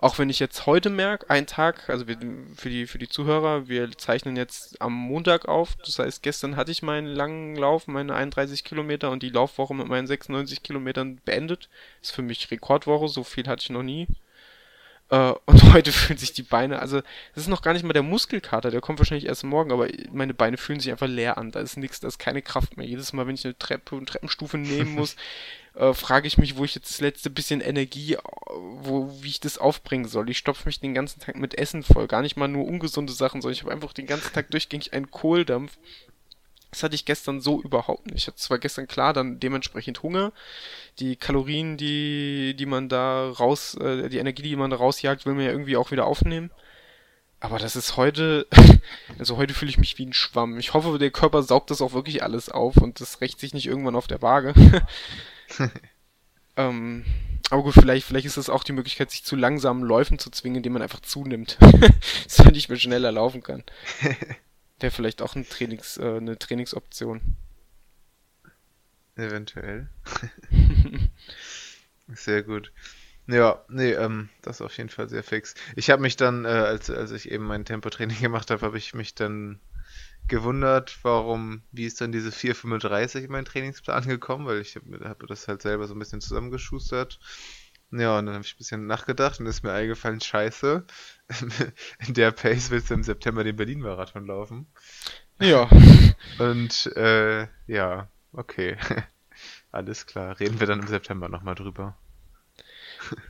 Auch wenn ich jetzt heute merke, ein Tag, also wir, für, die, für die Zuhörer, wir zeichnen jetzt am Montag auf. Das heißt, gestern hatte ich meinen langen Lauf, meine 31 Kilometer und die Laufwoche mit meinen 96 Kilometern beendet. Ist für mich Rekordwoche, so viel hatte ich noch nie. Äh, und heute fühlen sich die Beine, also das ist noch gar nicht mal der Muskelkater, der kommt wahrscheinlich erst morgen, aber meine Beine fühlen sich einfach leer an. Da ist nichts, da ist keine Kraft mehr. Jedes Mal, wenn ich eine Treppe und Treppenstufe nehmen muss, äh, frage ich mich, wo ich jetzt das letzte bisschen Energie, äh, wo, wie ich das aufbringen soll. Ich stopfe mich den ganzen Tag mit Essen voll. Gar nicht mal nur ungesunde Sachen, sondern ich habe einfach den ganzen Tag durchgängig einen Kohldampf. Das hatte ich gestern so überhaupt nicht. Ich hatte zwar gestern klar dann dementsprechend Hunger. Die Kalorien, die, die man da raus, äh, die Energie, die man da rausjagt, will man ja irgendwie auch wieder aufnehmen. Aber das ist heute, also heute fühle ich mich wie ein Schwamm. Ich hoffe, der Körper saugt das auch wirklich alles auf und das rächt sich nicht irgendwann auf der Waage. ähm, aber gut, vielleicht, vielleicht ist das auch die Möglichkeit, sich zu langsamen Läufen zu zwingen, indem man einfach zunimmt. dass man nicht mehr schneller laufen kann. Wäre vielleicht auch ein Trainings, äh, eine Trainingsoption. Eventuell. Sehr gut. Ja, nee, ähm, das ist auf jeden Fall sehr fix. Ich habe mich dann, äh, als, als ich eben mein Tempotraining gemacht habe, habe ich mich dann gewundert, warum, wie ist dann diese 4,35 in meinen Trainingsplan gekommen, weil ich habe hab das halt selber so ein bisschen zusammengeschustert. Ja, und dann habe ich ein bisschen nachgedacht und ist mir eingefallen, scheiße, in der Pace willst du im September den Berlin-Marathon laufen. Ja. Und äh, ja, okay. Alles klar. Reden wir dann im September nochmal drüber.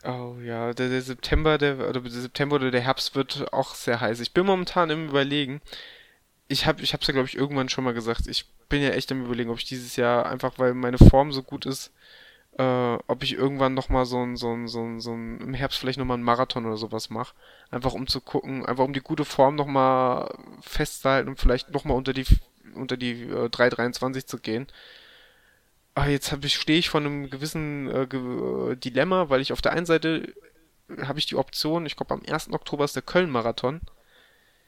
Oh ja, der, der, September, der, oder der September oder der Herbst wird auch sehr heiß. Ich bin momentan im Überlegen. Ich habe, ich hab's ja glaube ich irgendwann schon mal gesagt. Ich bin ja echt am Überlegen, ob ich dieses Jahr einfach, weil meine Form so gut ist, äh, ob ich irgendwann nochmal so ein, so ein, so ein, so ein, im Herbst vielleicht nochmal einen Marathon oder sowas mache. Einfach um zu gucken, einfach um die gute Form nochmal festzuhalten und vielleicht nochmal unter die, unter die äh, 3,23 zu gehen ah, jetzt ich, stehe ich vor einem gewissen äh, ge äh, Dilemma, weil ich auf der einen Seite habe ich die Option, ich glaube am 1. Oktober ist der Köln-Marathon,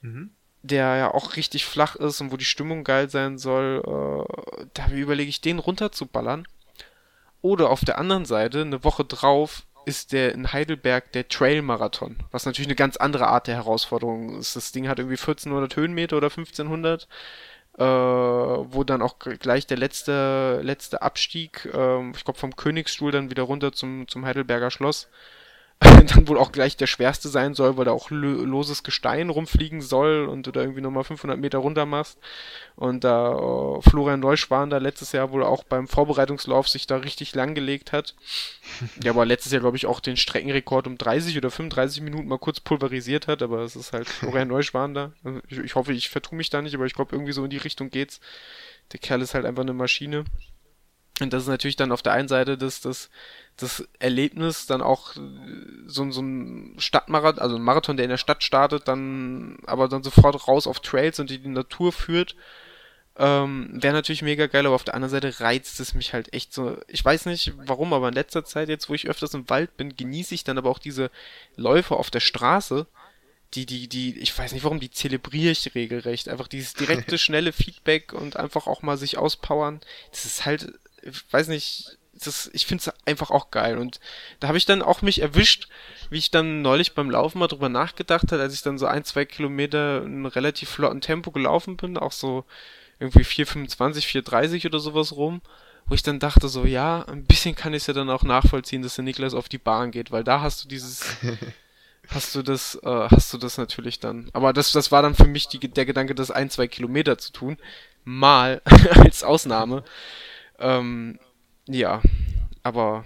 mhm. der ja auch richtig flach ist und wo die Stimmung geil sein soll. Äh, da überlege ich, den runterzuballern. Oder auf der anderen Seite, eine Woche drauf, ist der in Heidelberg der Trail-Marathon, was natürlich eine ganz andere Art der Herausforderung ist. Das Ding hat irgendwie 1400 Höhenmeter oder 1500 äh, wo dann auch gleich der letzte, letzte Abstieg, äh, ich glaube vom Königsstuhl dann wieder runter zum, zum Heidelberger Schloss, dann wohl auch gleich der schwerste sein soll, weil da auch loses Gestein rumfliegen soll und du da irgendwie nochmal 500 Meter runter machst. Und da äh, Florian Neuschwan da letztes Jahr wohl auch beim Vorbereitungslauf sich da richtig langgelegt hat. ja, aber letztes Jahr, glaube ich, auch den Streckenrekord um 30 oder 35 Minuten mal kurz pulverisiert hat, aber es ist halt Florian Neuschwan da. Ich, ich hoffe, ich vertue mich da nicht, aber ich glaube, irgendwie so in die Richtung geht's. Der Kerl ist halt einfach eine Maschine. Und das ist natürlich dann auf der einen Seite das, das, das Erlebnis, dann auch äh, so, so ein Stadtmarathon, also ein Marathon, der in der Stadt startet, dann aber dann sofort raus auf Trails und die, die Natur führt. Ähm, Wäre natürlich mega geil, aber auf der anderen Seite reizt es mich halt echt so. Ich weiß nicht warum, aber in letzter Zeit, jetzt wo ich öfters im Wald bin, genieße ich dann aber auch diese Läufe auf der Straße. Die, die, die, ich weiß nicht warum, die zelebriere ich regelrecht. Einfach dieses direkte, schnelle Feedback und einfach auch mal sich auspowern. Das ist halt ich weiß nicht, das, ich finde es einfach auch geil. Und da habe ich dann auch mich erwischt, wie ich dann neulich beim Laufen mal drüber nachgedacht habe, als ich dann so ein, zwei Kilometer in relativ flotten Tempo gelaufen bin, auch so irgendwie 4,25, 4,30 oder sowas rum, wo ich dann dachte so, ja, ein bisschen kann ich es ja dann auch nachvollziehen, dass der Niklas auf die Bahn geht, weil da hast du dieses, hast du das, äh, hast du das natürlich dann. Aber das, das war dann für mich die, der Gedanke, das ein, zwei Kilometer zu tun, mal als Ausnahme. Ähm, ja, aber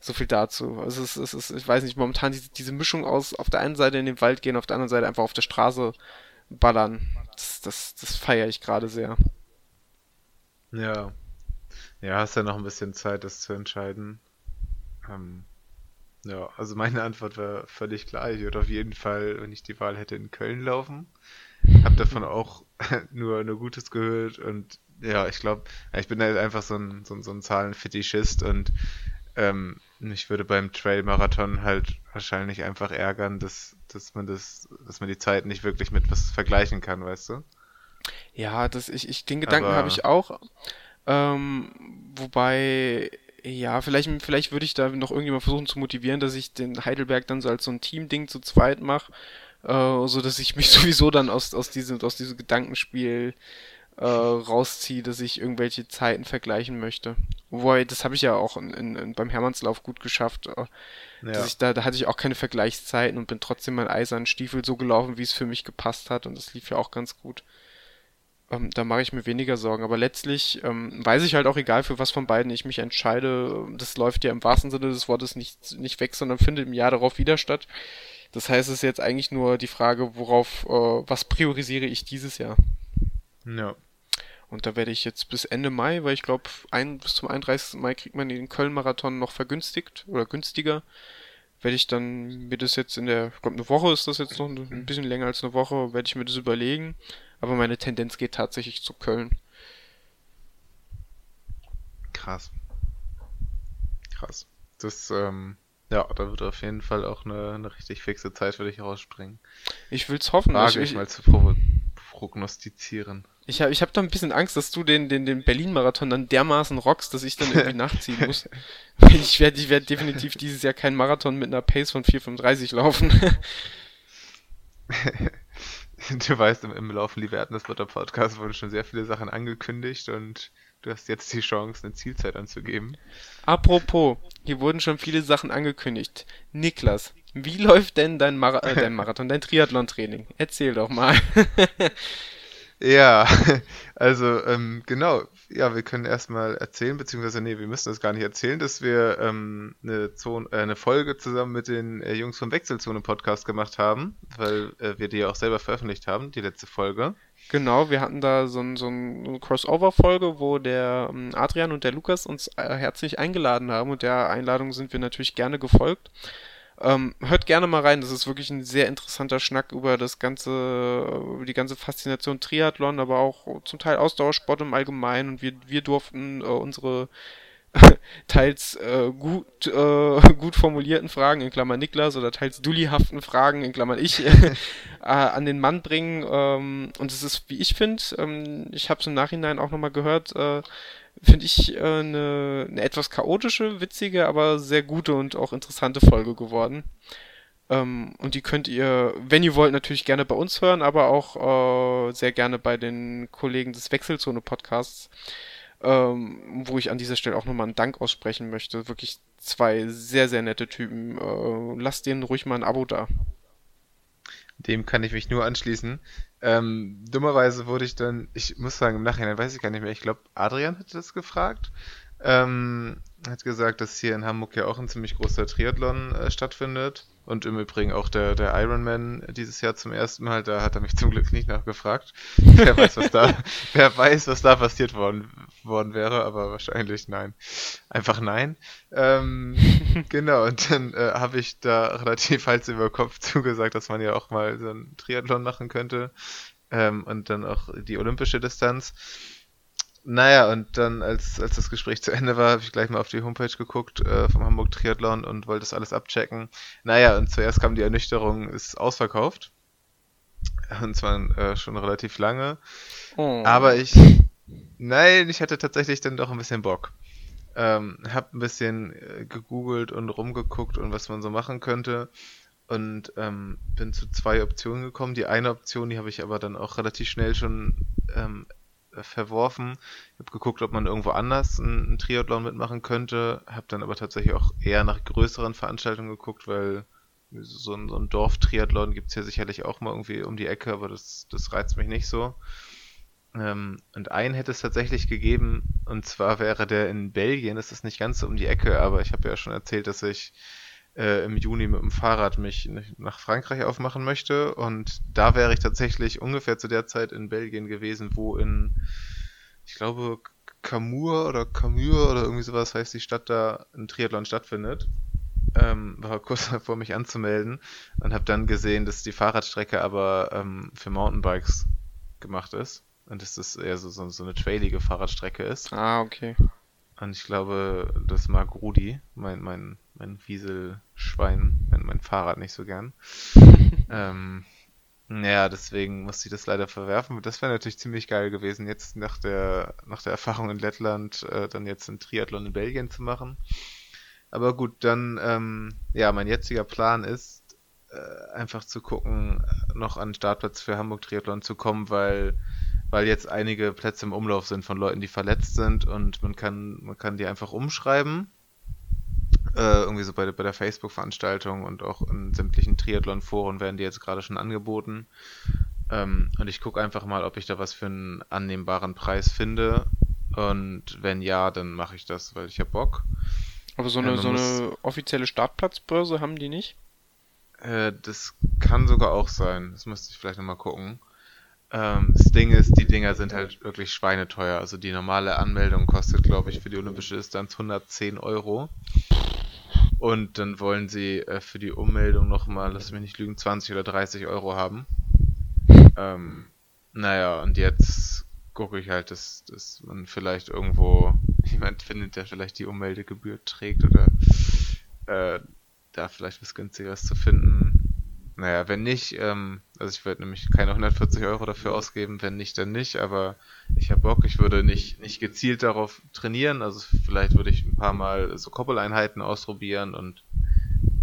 so viel dazu. Also es ist, es ist, ich weiß nicht, momentan diese, diese Mischung aus auf der einen Seite in den Wald gehen, auf der anderen Seite einfach auf der Straße ballern. Das, das, das feiere ich gerade sehr. Ja. Ja, hast ja noch ein bisschen Zeit, das zu entscheiden. Ähm, ja, also meine Antwort war völlig klar. Ich würde auf jeden Fall, wenn ich die Wahl hätte, in Köln laufen. Hab davon auch nur, nur Gutes gehört und ja, ich glaube, ich bin halt einfach so ein, so, so ein Zahlenfetischist und ähm, ich würde beim Trail-Marathon halt wahrscheinlich einfach ärgern, dass, dass man das, dass man die Zeit nicht wirklich mit was vergleichen kann, weißt du? Ja, das, ich, ich, den Gedanken habe ich auch. Ähm, wobei, ja, vielleicht, vielleicht würde ich da noch irgendjemand versuchen zu motivieren, dass ich den Heidelberg dann so als so ein Team-Ding zu zweit mache, äh, so dass ich mich sowieso dann aus, aus diesem, aus diesem Gedankenspiel äh, rausziehe, dass ich irgendwelche Zeiten vergleichen möchte. Wobei, das habe ich ja auch in, in, beim Hermannslauf gut geschafft. Äh, ja. ich da, da hatte ich auch keine Vergleichszeiten und bin trotzdem meinen eisernen Stiefel so gelaufen, wie es für mich gepasst hat und das lief ja auch ganz gut. Ähm, da mache ich mir weniger Sorgen. Aber letztlich ähm, weiß ich halt auch, egal für was von beiden ich mich entscheide, das läuft ja im wahrsten Sinne des Wortes nicht, nicht weg, sondern findet im Jahr darauf wieder statt. Das heißt, es ist jetzt eigentlich nur die Frage, worauf, äh, was priorisiere ich dieses Jahr? Ja. Und da werde ich jetzt bis Ende Mai, weil ich glaube, bis zum 31. Mai kriegt man den Köln-Marathon noch vergünstigt oder günstiger, werde ich dann mir das jetzt in der, ich glaube eine Woche ist das jetzt noch ein bisschen länger als eine Woche, werde ich mir das überlegen. Aber meine Tendenz geht tatsächlich zu Köln. Krass. Krass. Das, ähm, ja, da wird auf jeden Fall auch eine, eine richtig fixe Zeit für dich rausspringen. Ich will's hoffen. Wage ich, ich mal zu pro prognostizieren. Ich habe ich hab da ein bisschen Angst, dass du den, den, den Berlin-Marathon dann dermaßen rockst, dass ich dann irgendwie nachziehen muss. Ich werde ich werd definitiv dieses Jahr keinen Marathon mit einer Pace von 4,35 laufen. du weißt, im, im Laufe Liebe Erdnussbutter Podcast wurden schon sehr viele Sachen angekündigt und du hast jetzt die Chance, eine Zielzeit anzugeben. Apropos, hier wurden schon viele Sachen angekündigt. Niklas, wie läuft denn dein, Mar äh, dein Marathon, dein Triathlon-Training? Erzähl doch mal. Ja, also ähm, genau, ja, wir können erstmal erzählen, beziehungsweise nee, wir müssen das gar nicht erzählen, dass wir ähm, eine, Zone, äh, eine Folge zusammen mit den äh, Jungs vom Wechselzone Podcast gemacht haben, weil äh, wir die ja auch selber veröffentlicht haben, die letzte Folge. Genau, wir hatten da so, ein, so eine Crossover-Folge, wo der ähm, Adrian und der Lukas uns äh, herzlich eingeladen haben und der Einladung sind wir natürlich gerne gefolgt. Ähm, hört gerne mal rein, das ist wirklich ein sehr interessanter Schnack über das ganze, über die ganze Faszination Triathlon, aber auch zum Teil Ausdauersport im Allgemeinen und wir, wir durften äh, unsere teils äh, gut, äh, gut formulierten Fragen, in Klammern Niklas, oder teils dullihaften Fragen, in Klammern ich, äh, an den Mann bringen. Ähm, und es ist, wie ich finde, ähm, ich habe es im Nachhinein auch nochmal gehört, äh, finde ich, äh, eine, etwas chaotische, witzige, aber sehr gute und auch interessante Folge geworden. Ähm, und die könnt ihr, wenn ihr wollt, natürlich gerne bei uns hören, aber auch äh, sehr gerne bei den Kollegen des Wechselzone-Podcasts, ähm, wo ich an dieser Stelle auch nochmal einen Dank aussprechen möchte. Wirklich zwei sehr, sehr nette Typen. Äh, lasst denen ruhig mal ein Abo da. Dem kann ich mich nur anschließen. Ähm, dummerweise wurde ich dann, ich muss sagen, im Nachhinein weiß ich gar nicht mehr, ich glaube, Adrian hatte das gefragt. Ähm, hat gesagt, dass hier in Hamburg ja auch ein ziemlich großer Triathlon äh, stattfindet. Und im Übrigen auch der, der Ironman dieses Jahr zum ersten Mal, da hat er mich zum Glück nicht nachgefragt. wer weiß, was da, wer weiß, was da passiert worden, worden wäre, aber wahrscheinlich nein. Einfach nein. Ähm, genau, und dann äh, habe ich da relativ Hals über Kopf zugesagt, dass man ja auch mal so ein Triathlon machen könnte. Ähm, und dann auch die olympische Distanz. Naja, und dann, als, als das Gespräch zu Ende war, habe ich gleich mal auf die Homepage geguckt äh, vom Hamburg Triathlon und wollte das alles abchecken. Naja, und zuerst kam die Ernüchterung, ist ausverkauft. Und zwar äh, schon relativ lange. Oh. Aber ich, nein, ich hatte tatsächlich dann doch ein bisschen Bock. Ähm, hab ein bisschen äh, gegoogelt und rumgeguckt und was man so machen könnte. Und ähm, bin zu zwei Optionen gekommen. Die eine Option, die habe ich aber dann auch relativ schnell schon ähm, äh, verworfen. Ich habe geguckt, ob man irgendwo anders einen, Triathlon mitmachen könnte. Habe dann aber tatsächlich auch eher nach größeren Veranstaltungen geguckt, weil so ein, so ein Dorf-Triathlon gibt es ja sicherlich auch mal irgendwie um die Ecke, aber das, das reizt mich nicht so. Ähm, und einen hätte es tatsächlich gegeben, und zwar wäre der in Belgien. Das ist nicht ganz so um die Ecke, aber ich habe ja schon erzählt, dass ich äh, im Juni mit dem Fahrrad mich nach Frankreich aufmachen möchte. Und da wäre ich tatsächlich ungefähr zu der Zeit in Belgien gewesen, wo in, ich glaube, Camur oder Camur oder irgendwie sowas heißt die Stadt da, ein Triathlon stattfindet. Ähm, war kurz davor, mich anzumelden und habe dann gesehen, dass die Fahrradstrecke aber ähm, für Mountainbikes gemacht ist und dass das eher so, so, so eine trailige Fahrradstrecke ist. Ah, okay. Und ich glaube, das mag Rudi, mein, mein, mein Wieselschwein, mein, mein Fahrrad nicht so gern. ähm, ja, deswegen musste ich das leider verwerfen. Das wäre natürlich ziemlich geil gewesen, jetzt nach der, nach der Erfahrung in Lettland äh, dann jetzt einen Triathlon in Belgien zu machen. Aber gut, dann, ähm, ja, mein jetziger Plan ist, äh, einfach zu gucken, noch an den Startplatz für Hamburg Triathlon zu kommen, weil weil jetzt einige Plätze im Umlauf sind von Leuten, die verletzt sind und man kann, man kann die einfach umschreiben. Äh, irgendwie so bei, bei der Facebook-Veranstaltung und auch in sämtlichen Triathlon-Foren werden die jetzt gerade schon angeboten. Ähm, und ich gucke einfach mal, ob ich da was für einen annehmbaren Preis finde. Und wenn ja, dann mache ich das, weil ich habe Bock. Aber so eine, so eine offizielle Startplatzbörse haben die nicht? Äh, das kann sogar auch sein. Das müsste ich vielleicht nochmal gucken. Ähm, das Ding ist, die Dinger sind halt wirklich schweineteuer. Also die normale Anmeldung kostet, glaube ich, für die olympische Distanz 110 Euro. Und dann wollen sie äh, für die Ummeldung nochmal, lass mich nicht lügen, 20 oder 30 Euro haben. Ähm, naja, und jetzt gucke ich halt, dass, dass man vielleicht irgendwo jemand findet, der vielleicht die Ummeldegebühr trägt oder äh, da vielleicht was günstigeres zu finden. Naja, wenn nicht, ähm, also ich werde nämlich keine 140 Euro dafür ausgeben, wenn nicht, dann nicht, aber ich habe Bock, ich würde nicht, nicht gezielt darauf trainieren, also vielleicht würde ich ein paar Mal so Koppeleinheiten ausprobieren und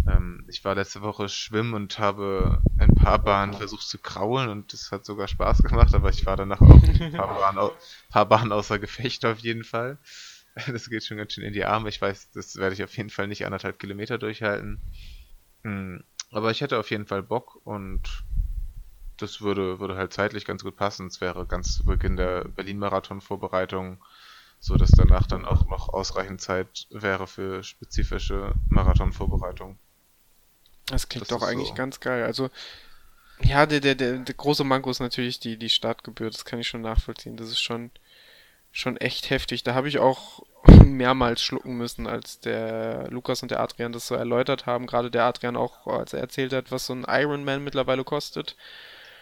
ähm, ich war letzte Woche schwimmen und habe ein paar Bahnen versucht zu kraulen und das hat sogar Spaß gemacht, aber ich war danach auch ein paar Bahnen, paar Bahnen außer Gefecht auf jeden Fall. Das geht schon ganz schön in die Arme. Ich weiß, das werde ich auf jeden Fall nicht anderthalb Kilometer durchhalten. Hm, aber ich hätte auf jeden Fall Bock und das würde, würde halt zeitlich ganz gut passen. Es wäre ganz zu Beginn der Berlin-Marathon-Vorbereitung, so dass danach dann auch noch ausreichend Zeit wäre für spezifische Marathon-Vorbereitung. Das klingt das doch eigentlich so. ganz geil. Also, ja, der, der, der, der große Manko ist natürlich die, die Startgebühr. Das kann ich schon nachvollziehen. Das ist schon, schon echt heftig. Da habe ich auch mehrmals schlucken müssen, als der Lukas und der Adrian das so erläutert haben. Gerade der Adrian auch, als er erzählt hat, was so ein Ironman mittlerweile kostet.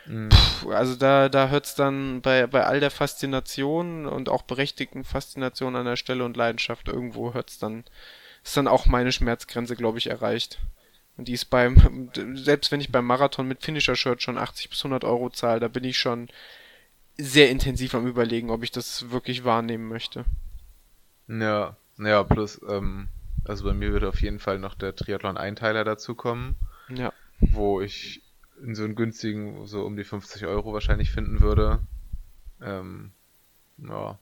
Mhm. Puh, also da, da hört es dann bei, bei all der Faszination und auch berechtigten Faszination an der Stelle und Leidenschaft irgendwo hört es dann, ist dann auch meine Schmerzgrenze, glaube ich, erreicht. Und die ist beim, selbst wenn ich beim Marathon mit Finisher-Shirt schon 80 bis 100 Euro zahle, da bin ich schon sehr intensiv am überlegen, ob ich das wirklich wahrnehmen möchte. Ja, ja, plus, ähm, also bei mir würde auf jeden Fall noch der Triathlon-Einteiler dazu kommen. Ja. Wo ich in so einen günstigen, so um die 50 Euro wahrscheinlich finden würde. Ähm, ja.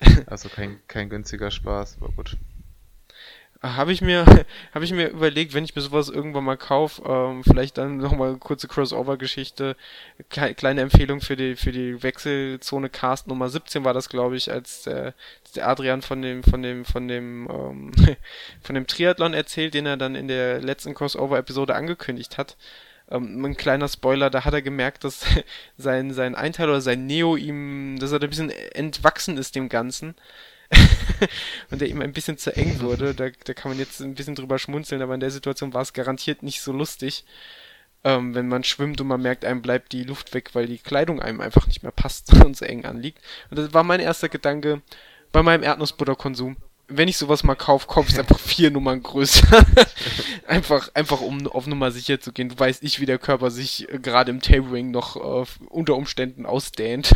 Also kein, kein günstiger Spaß, aber gut. Habe ich mir, habe ich mir überlegt, wenn ich mir sowas irgendwann mal kaufe, ähm, vielleicht dann nochmal eine kurze Crossover-Geschichte, Kle kleine Empfehlung für die, für die Wechselzone Cast Nummer 17 war das, glaube ich, als der, der Adrian von dem, von dem, von dem, ähm, von dem Triathlon erzählt, den er dann in der letzten Crossover-Episode angekündigt hat. Ähm, ein kleiner Spoiler, da hat er gemerkt, dass sein, sein Einteil oder sein Neo ihm, dass er da ein bisschen entwachsen ist dem Ganzen. Und der ihm ein bisschen zu eng wurde. Da, da kann man jetzt ein bisschen drüber schmunzeln, aber in der Situation war es garantiert nicht so lustig. Ähm, wenn man schwimmt und man merkt, einem bleibt die Luft weg, weil die Kleidung einem einfach nicht mehr passt und so eng anliegt. Und das war mein erster Gedanke bei meinem Erdnussbutterkonsum. Wenn ich sowas mal kaufe, kaufe ich es einfach vier Nummern größer. einfach, einfach um auf Nummer sicher zu gehen. Du weißt nicht, wie der Körper sich äh, gerade im Tabering noch äh, unter Umständen ausdehnt.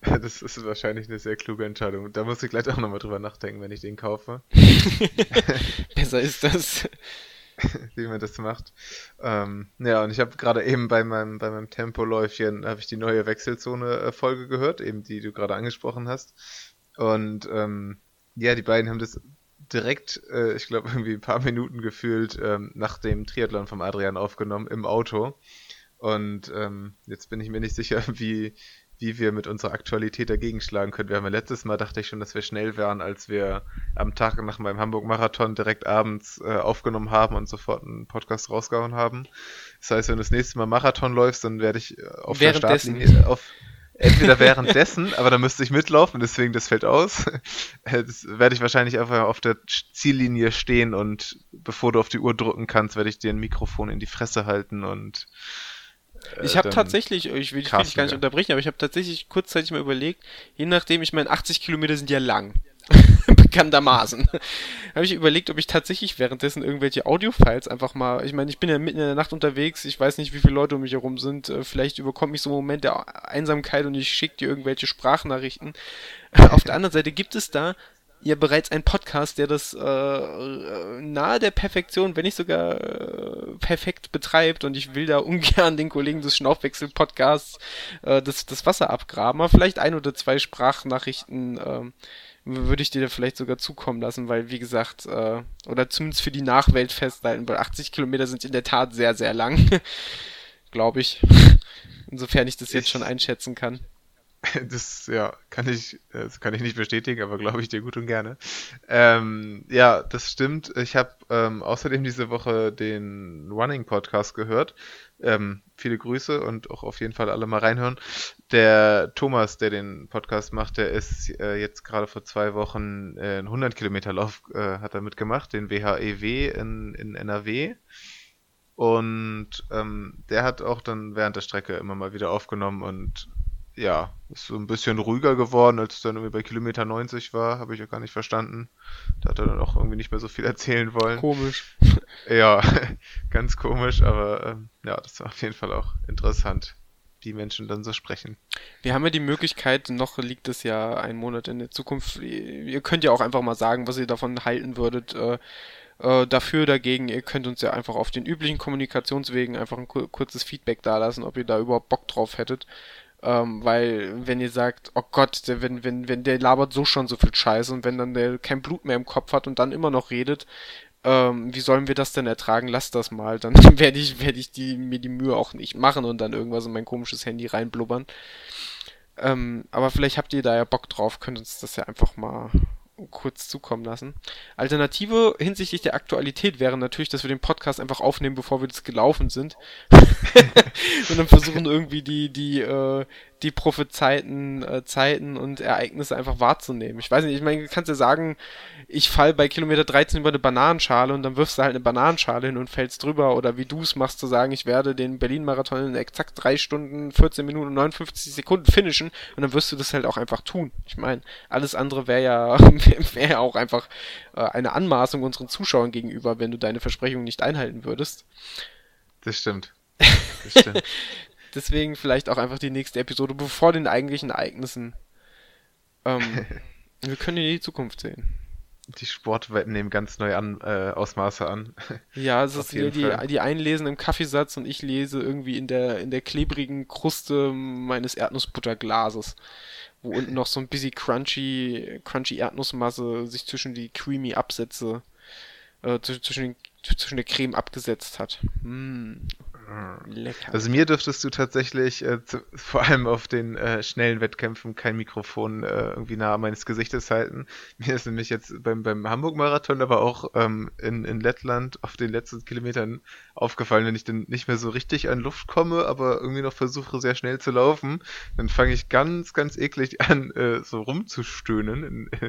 Das ist wahrscheinlich eine sehr kluge Entscheidung. Da muss ich gleich auch nochmal drüber nachdenken, wenn ich den kaufe. Besser ist das. Wie man das macht. Ähm, ja, und ich habe gerade eben bei meinem, bei meinem Tempoläufchen habe ich die neue Wechselzone-Folge gehört, eben die du gerade angesprochen hast. Und ähm, ja, die beiden haben das direkt, äh, ich glaube, irgendwie ein paar Minuten gefühlt ähm, nach dem Triathlon vom Adrian aufgenommen im Auto. Und ähm, jetzt bin ich mir nicht sicher, wie, wie wir mit unserer Aktualität dagegen schlagen können. Wir haben ja letztes Mal, dachte ich schon, dass wir schnell wären, als wir am Tag nach meinem Hamburg-Marathon direkt abends äh, aufgenommen haben und sofort einen Podcast rausgehauen haben. Das heißt, wenn du das nächste Mal Marathon läufst, dann werde ich äh, auf der Startlinie auf entweder währenddessen, aber da müsste ich mitlaufen, deswegen das fällt aus. Äh, das werde ich wahrscheinlich einfach auf der Ziellinie stehen und bevor du auf die Uhr drücken kannst, werde ich dir ein Mikrofon in die Fresse halten und äh, ich habe tatsächlich, ich will, ich will dich gar nicht unterbrechen, aber ich habe tatsächlich kurzzeitig mal überlegt, je nachdem, ich meine, 80 Kilometer sind ja lang. Bekanntermaßen. habe ich überlegt, ob ich tatsächlich währenddessen irgendwelche Audiofiles einfach mal, ich meine, ich bin ja mitten in der Nacht unterwegs, ich weiß nicht, wie viele Leute um mich herum sind, äh, vielleicht überkommt mich so ein Moment der Einsamkeit und ich schicke dir irgendwelche Sprachnachrichten. Auf der anderen Seite gibt es da ja bereits ein Podcast, der das äh, nahe der Perfektion, wenn nicht sogar äh, perfekt betreibt und ich will da ungern den Kollegen des Schnaufwechsel-Podcasts äh, das, das Wasser abgraben, aber vielleicht ein oder zwei Sprachnachrichten äh, würde ich dir vielleicht sogar zukommen lassen, weil wie gesagt, äh, oder zumindest für die Nachwelt festhalten, weil 80 Kilometer sind in der Tat sehr, sehr lang, glaube ich. Insofern ich das jetzt schon einschätzen kann. Das, ja, kann ich, das kann ich nicht bestätigen, aber glaube ich dir gut und gerne. Ähm, ja, das stimmt. Ich habe ähm, außerdem diese Woche den Running Podcast gehört. Ähm, viele Grüße und auch auf jeden Fall alle mal reinhören. Der Thomas, der den Podcast macht, der ist äh, jetzt gerade vor zwei Wochen äh, einen 100 Kilometer Lauf äh, hat er mitgemacht, den WHEW in, in NRW. Und ähm, der hat auch dann während der Strecke immer mal wieder aufgenommen und ja, ist so ein bisschen ruhiger geworden, als es dann irgendwie bei Kilometer 90 war, habe ich ja gar nicht verstanden. Da hat er dann auch irgendwie nicht mehr so viel erzählen wollen. Komisch. Ja, ganz komisch, aber ähm, ja, das war auf jeden Fall auch interessant, wie Menschen dann so sprechen. Wir haben ja die Möglichkeit, noch liegt es ja einen Monat in der Zukunft, ihr könnt ja auch einfach mal sagen, was ihr davon halten würdet, äh, äh, dafür, dagegen, ihr könnt uns ja einfach auf den üblichen Kommunikationswegen einfach ein kurzes Feedback dalassen, ob ihr da überhaupt Bock drauf hättet. Ähm, weil, wenn ihr sagt, oh Gott, der, wenn, wenn, wenn der labert so schon so viel Scheiße und wenn dann der kein Blut mehr im Kopf hat und dann immer noch redet, ähm, wie sollen wir das denn ertragen? Lasst das mal. Dann werde ich, werde ich die, mir die Mühe auch nicht machen und dann irgendwas in mein komisches Handy reinblubbern. Ähm, aber vielleicht habt ihr da ja Bock drauf, könnt uns das ja einfach mal kurz zukommen lassen. Alternative hinsichtlich der Aktualität wäre natürlich, dass wir den Podcast einfach aufnehmen, bevor wir das gelaufen sind. und dann versuchen irgendwie die, die, äh, die prophezeiten äh, Zeiten und Ereignisse einfach wahrzunehmen. Ich weiß nicht, ich meine, du kannst ja sagen, ich fall bei Kilometer 13 über eine Bananenschale und dann wirfst du halt eine Bananenschale hin und fällst drüber oder wie du es machst, zu sagen, ich werde den Berlin-Marathon in exakt 3 Stunden, 14 Minuten und 59 Sekunden finishen und dann wirst du das halt auch einfach tun. Ich meine, alles andere wäre ja, wäre ja auch einfach äh, eine Anmaßung unseren Zuschauern gegenüber, wenn du deine Versprechung nicht einhalten würdest. Das stimmt. Das stimmt. Deswegen vielleicht auch einfach die nächste Episode bevor den eigentlichen Ereignissen. Ähm, wir können in die Zukunft sehen. Die Sportwetten nehmen ganz neue an, äh, Ausmaße an. Ja, es ist die, die, die einen lesen im Kaffeesatz und ich lese irgendwie in der, in der klebrigen Kruste meines Erdnussbutterglases, wo unten noch so ein bisschen crunchy, crunchy Erdnussmasse sich zwischen die creamy Absätze, äh, zwischen, den, zwischen der Creme abgesetzt hat. Mm. Lecker. Also mir dürftest du tatsächlich äh, zu, vor allem auf den äh, schnellen Wettkämpfen kein Mikrofon äh, irgendwie nahe meines Gesichtes halten. Mir ist nämlich jetzt beim, beim Hamburg-Marathon, aber auch ähm, in, in Lettland auf den letzten Kilometern aufgefallen, wenn ich dann nicht mehr so richtig an Luft komme, aber irgendwie noch versuche sehr schnell zu laufen, dann fange ich ganz, ganz eklig an, äh, so rumzustöhnen.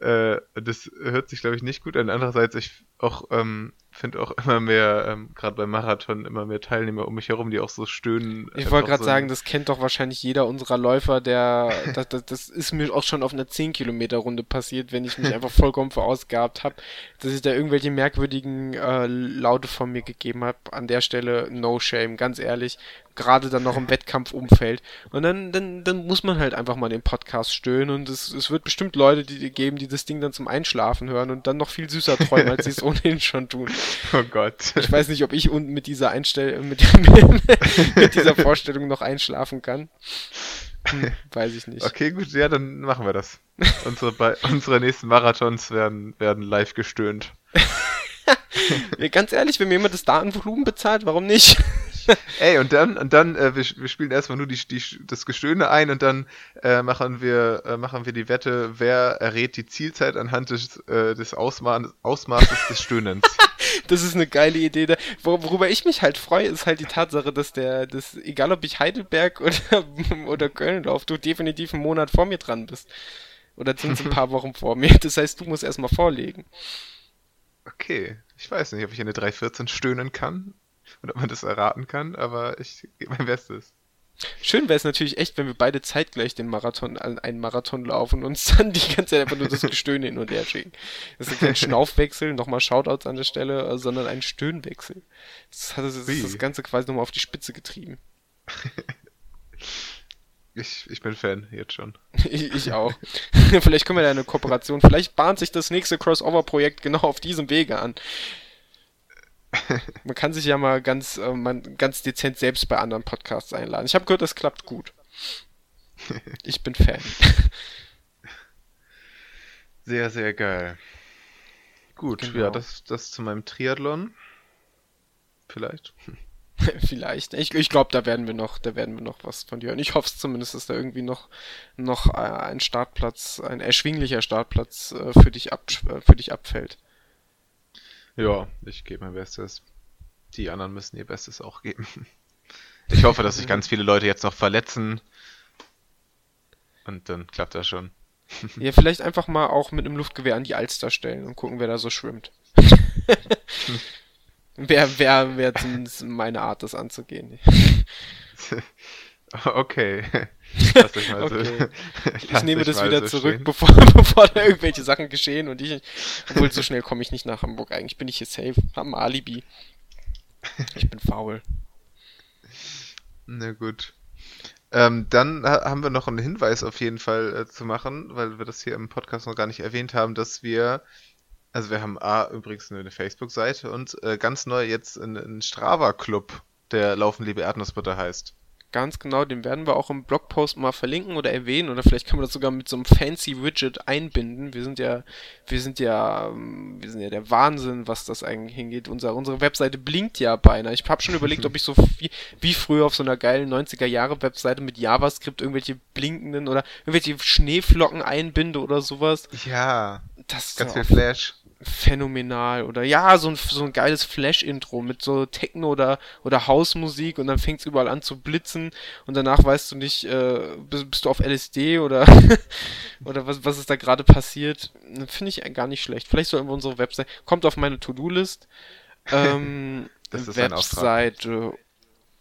Äh, das hört sich, glaube ich, nicht gut an. Andererseits, ich auch ähm, finde auch immer mehr, ähm, gerade beim Marathon, immer mehr Teilnehmer um mich herum, die auch so stöhnen. Ich wollte gerade so sagen, das kennt doch wahrscheinlich jeder unserer Läufer, der, das, das, das, ist mir auch schon auf einer 10-Kilometer-Runde passiert, wenn ich mich einfach vollkommen verausgabt habe, dass ich da irgendwelche merkwürdigen äh, Laute von mir gegeben habe. An der Stelle no shame, ganz ehrlich gerade dann noch im Wettkampfumfeld. Und dann, dann, dann muss man halt einfach mal den Podcast stöhnen und es, es wird bestimmt Leute die, geben, die das Ding dann zum Einschlafen hören und dann noch viel süßer träumen, als sie es ohnehin schon tun. Oh Gott. Ich weiß nicht, ob ich unten mit dieser Einstellung, mit, mit dieser Vorstellung noch einschlafen kann. Hm, weiß ich nicht. Okay, gut, ja, dann machen wir das. Unsere, unsere nächsten Marathons werden, werden live gestöhnt. Ganz ehrlich, wenn mir jemand das Datenvolumen bezahlt, warum nicht? Ey, und dann, und dann, äh, wir, wir spielen erstmal nur die, die, das Gestöhne ein und dann äh, machen, wir, äh, machen wir die Wette, wer errät die Zielzeit anhand des, äh, des Ausma Ausmaßes des Stöhnens. Das ist eine geile Idee. Da. Wor worüber ich mich halt freue, ist halt die Tatsache, dass der, dass, egal ob ich Heidelberg oder, oder Köln laufe, du definitiv einen Monat vor mir dran bist. Oder sind ein paar Wochen vor mir. Das heißt, du musst erstmal vorlegen. Okay. Ich weiß nicht, ob ich eine 314 stöhnen kann und ob man das erraten kann, aber ich gebe mein Bestes. Schön wäre es natürlich echt, wenn wir beide zeitgleich den Marathon, einen Marathon laufen und uns dann die ganze Zeit einfach nur das Gestöhne hin und her schicken. Das ist kein Schnaufwechsel, nochmal Shoutouts an der Stelle, sondern ein Stöhnwechsel. Das hat das, das Ganze quasi nochmal auf die Spitze getrieben. Ich, ich bin Fan, jetzt schon. ich, ich auch. vielleicht können wir da eine Kooperation, vielleicht bahnt sich das nächste Crossover-Projekt genau auf diesem Wege an. Man kann sich ja mal ganz, äh, man, ganz dezent selbst bei anderen Podcasts einladen. Ich habe gehört, das klappt gut. Ich bin Fan. Sehr, sehr geil. Gut, genau. ja, das, das zu meinem Triathlon. Vielleicht. Vielleicht. Ich, ich glaube, da werden wir noch, da werden wir noch was von dir hören. Ich hoffe es zumindest, dass da irgendwie noch, noch äh, ein Startplatz, ein erschwinglicher Startplatz äh, für dich ab, äh, für dich abfällt. Ja, ich gebe mein Bestes. Die anderen müssen ihr Bestes auch geben. Ich hoffe, dass sich ganz viele Leute jetzt noch verletzen. Und dann klappt das schon. Ja, vielleicht einfach mal auch mit einem Luftgewehr an die Alster stellen und gucken, wer da so schwimmt. Wäre wär, wär zumindest meine Art, das anzugehen. Okay. Ich, okay. ich nehme das wieder so zurück, bevor, bevor da irgendwelche Sachen geschehen und ich. Obwohl, so schnell komme ich nicht nach Hamburg. Eigentlich bin ich hier safe. Hab ein Alibi. Ich bin faul. Na gut. Ähm, dann haben wir noch einen Hinweis auf jeden Fall äh, zu machen, weil wir das hier im Podcast noch gar nicht erwähnt haben, dass wir also wir haben A übrigens eine Facebook-Seite und äh, ganz neu jetzt einen Strava-Club, der Laufen liebe Erdnussbutter heißt. Ganz genau, den werden wir auch im Blogpost mal verlinken oder erwähnen oder vielleicht kann man das sogar mit so einem fancy Widget einbinden. Wir sind ja, wir sind ja, ähm, wir sind ja der Wahnsinn, was das eigentlich hingeht. Unser, unsere Webseite blinkt ja beinahe. Ich habe schon überlegt, ob ich so wie, wie früher auf so einer geilen 90er Jahre Webseite mit JavaScript irgendwelche blinkenden oder irgendwelche Schneeflocken einbinde oder sowas. Ja. Das ganz viel Flash phänomenal. Oder ja, so ein, so ein geiles Flash-Intro mit so Techno oder, oder Hausmusik und dann fängt es überall an zu blitzen und danach weißt du nicht, äh, bist, bist, du auf LSD oder, oder was, was ist da gerade passiert. Finde ich gar nicht schlecht. Vielleicht sollten wir unsere Website, kommt auf meine To-Do-List. Ähm, Webseite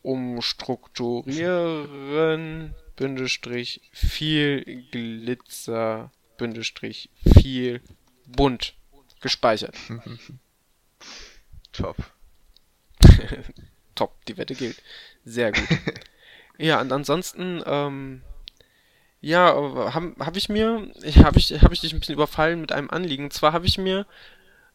umstrukturieren, Bindestrich, viel Glitzer, Bindestrich, viel bunt gespeichert. Top. Top, die Wette gilt. Sehr gut. ja, und ansonsten, ähm, ja, habe hab ich mir, habe ich, hab ich dich ein bisschen überfallen mit einem Anliegen. Und zwar habe ich mir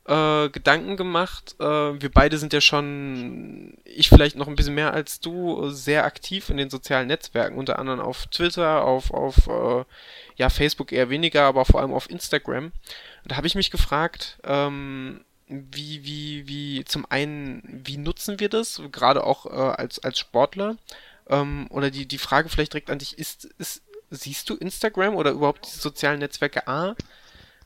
äh, Gedanken gemacht. Äh, wir beide sind ja schon, ich vielleicht noch ein bisschen mehr als du, sehr aktiv in den sozialen Netzwerken, unter anderem auf Twitter, auf, auf äh, ja, Facebook eher weniger, aber vor allem auf Instagram. Da habe ich mich gefragt, ähm, wie, wie, wie, zum einen, wie nutzen wir das, gerade auch äh, als, als Sportler? Ähm, oder die, die Frage vielleicht direkt an dich, ist, ist, siehst du Instagram oder überhaupt die sozialen Netzwerke A?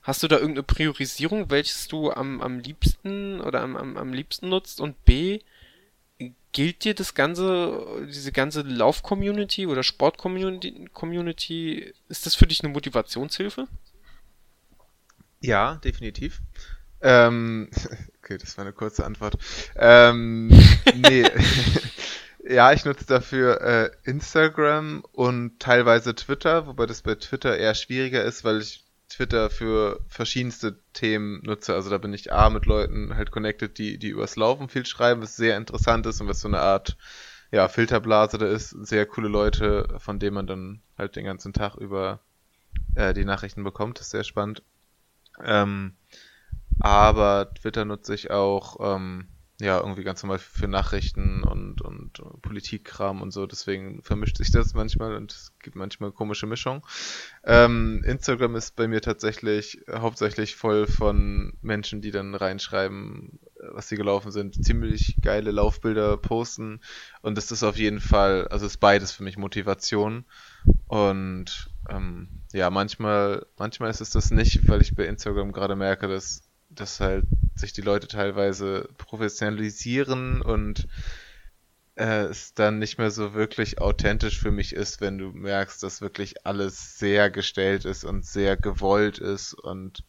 Hast du da irgendeine Priorisierung, welches du am, am liebsten oder am, am, am liebsten nutzt? Und B, gilt dir das ganze, diese ganze Lauf-Community oder Sport-Community, Community, ist das für dich eine Motivationshilfe? Ja, definitiv. Ähm, okay, das war eine kurze Antwort. Ähm, nee. ja, ich nutze dafür äh, Instagram und teilweise Twitter, wobei das bei Twitter eher schwieriger ist, weil ich Twitter für verschiedenste Themen nutze. Also da bin ich A mit Leuten halt connected, die, die übers Laufen viel schreiben, was sehr interessant ist und was so eine Art ja, Filterblase da ist. Sehr coole Leute, von denen man dann halt den ganzen Tag über äh, die Nachrichten bekommt. Das ist sehr spannend. Ähm, aber Twitter nutze ich auch ähm, ja irgendwie ganz normal für Nachrichten und, und Politikkram und so. Deswegen vermischt sich das manchmal und es gibt manchmal komische Mischungen. Ähm, Instagram ist bei mir tatsächlich hauptsächlich voll von Menschen, die dann reinschreiben, was sie gelaufen sind, ziemlich geile Laufbilder posten und das ist auf jeden Fall, also ist beides für mich Motivation und ähm, ja, manchmal, manchmal ist es das nicht, weil ich bei Instagram gerade merke, dass, dass halt sich die Leute teilweise professionalisieren und äh, es dann nicht mehr so wirklich authentisch für mich ist, wenn du merkst, dass wirklich alles sehr gestellt ist und sehr gewollt ist. Und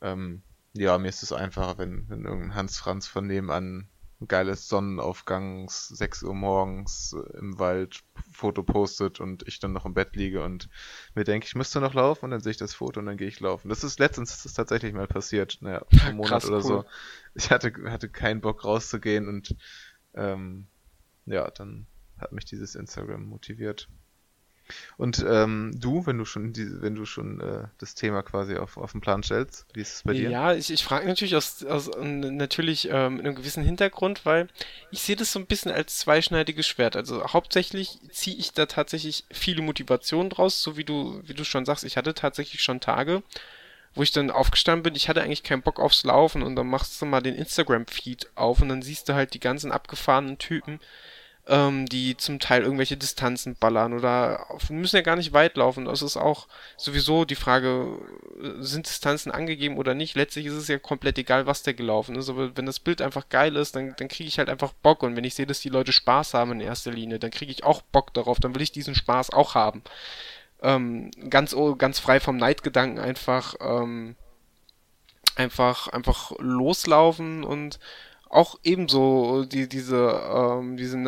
ähm, ja, mir ist es einfacher, wenn, wenn irgendein Hans Franz von nebenan geiles Sonnenaufgangs, 6 Uhr morgens im Wald Foto postet und ich dann noch im Bett liege und mir denke, ich müsste noch laufen und dann sehe ich das Foto und dann gehe ich laufen. Das ist letztens das ist tatsächlich mal passiert, naja, einen Monat Krass, oder cool. so. Ich hatte, hatte keinen Bock rauszugehen und ähm, ja, dann hat mich dieses Instagram motiviert. Und ähm, du, wenn du schon die, wenn du schon äh, das Thema quasi auf, auf den Plan stellst, wie ist es bei dir? Ja, ich, ich frage natürlich aus, aus natürlich ähm, einem gewissen Hintergrund, weil ich sehe das so ein bisschen als zweischneidiges Schwert. Also hauptsächlich ziehe ich da tatsächlich viele Motivationen draus, so wie du, wie du schon sagst, ich hatte tatsächlich schon Tage, wo ich dann aufgestanden bin, ich hatte eigentlich keinen Bock aufs Laufen und dann machst du mal den Instagram-Feed auf und dann siehst du halt die ganzen abgefahrenen Typen, ähm, die zum Teil irgendwelche Distanzen ballern oder müssen ja gar nicht weit laufen. Das ist auch sowieso die Frage, sind Distanzen angegeben oder nicht. Letztlich ist es ja komplett egal, was der gelaufen ist. Aber wenn das Bild einfach geil ist, dann, dann kriege ich halt einfach Bock. Und wenn ich sehe, dass die Leute Spaß haben in erster Linie, dann kriege ich auch Bock darauf. Dann will ich diesen Spaß auch haben. Ähm, ganz, ganz frei vom Neidgedanken einfach, ähm, einfach, einfach loslaufen und auch ebenso die, diese, ähm, diese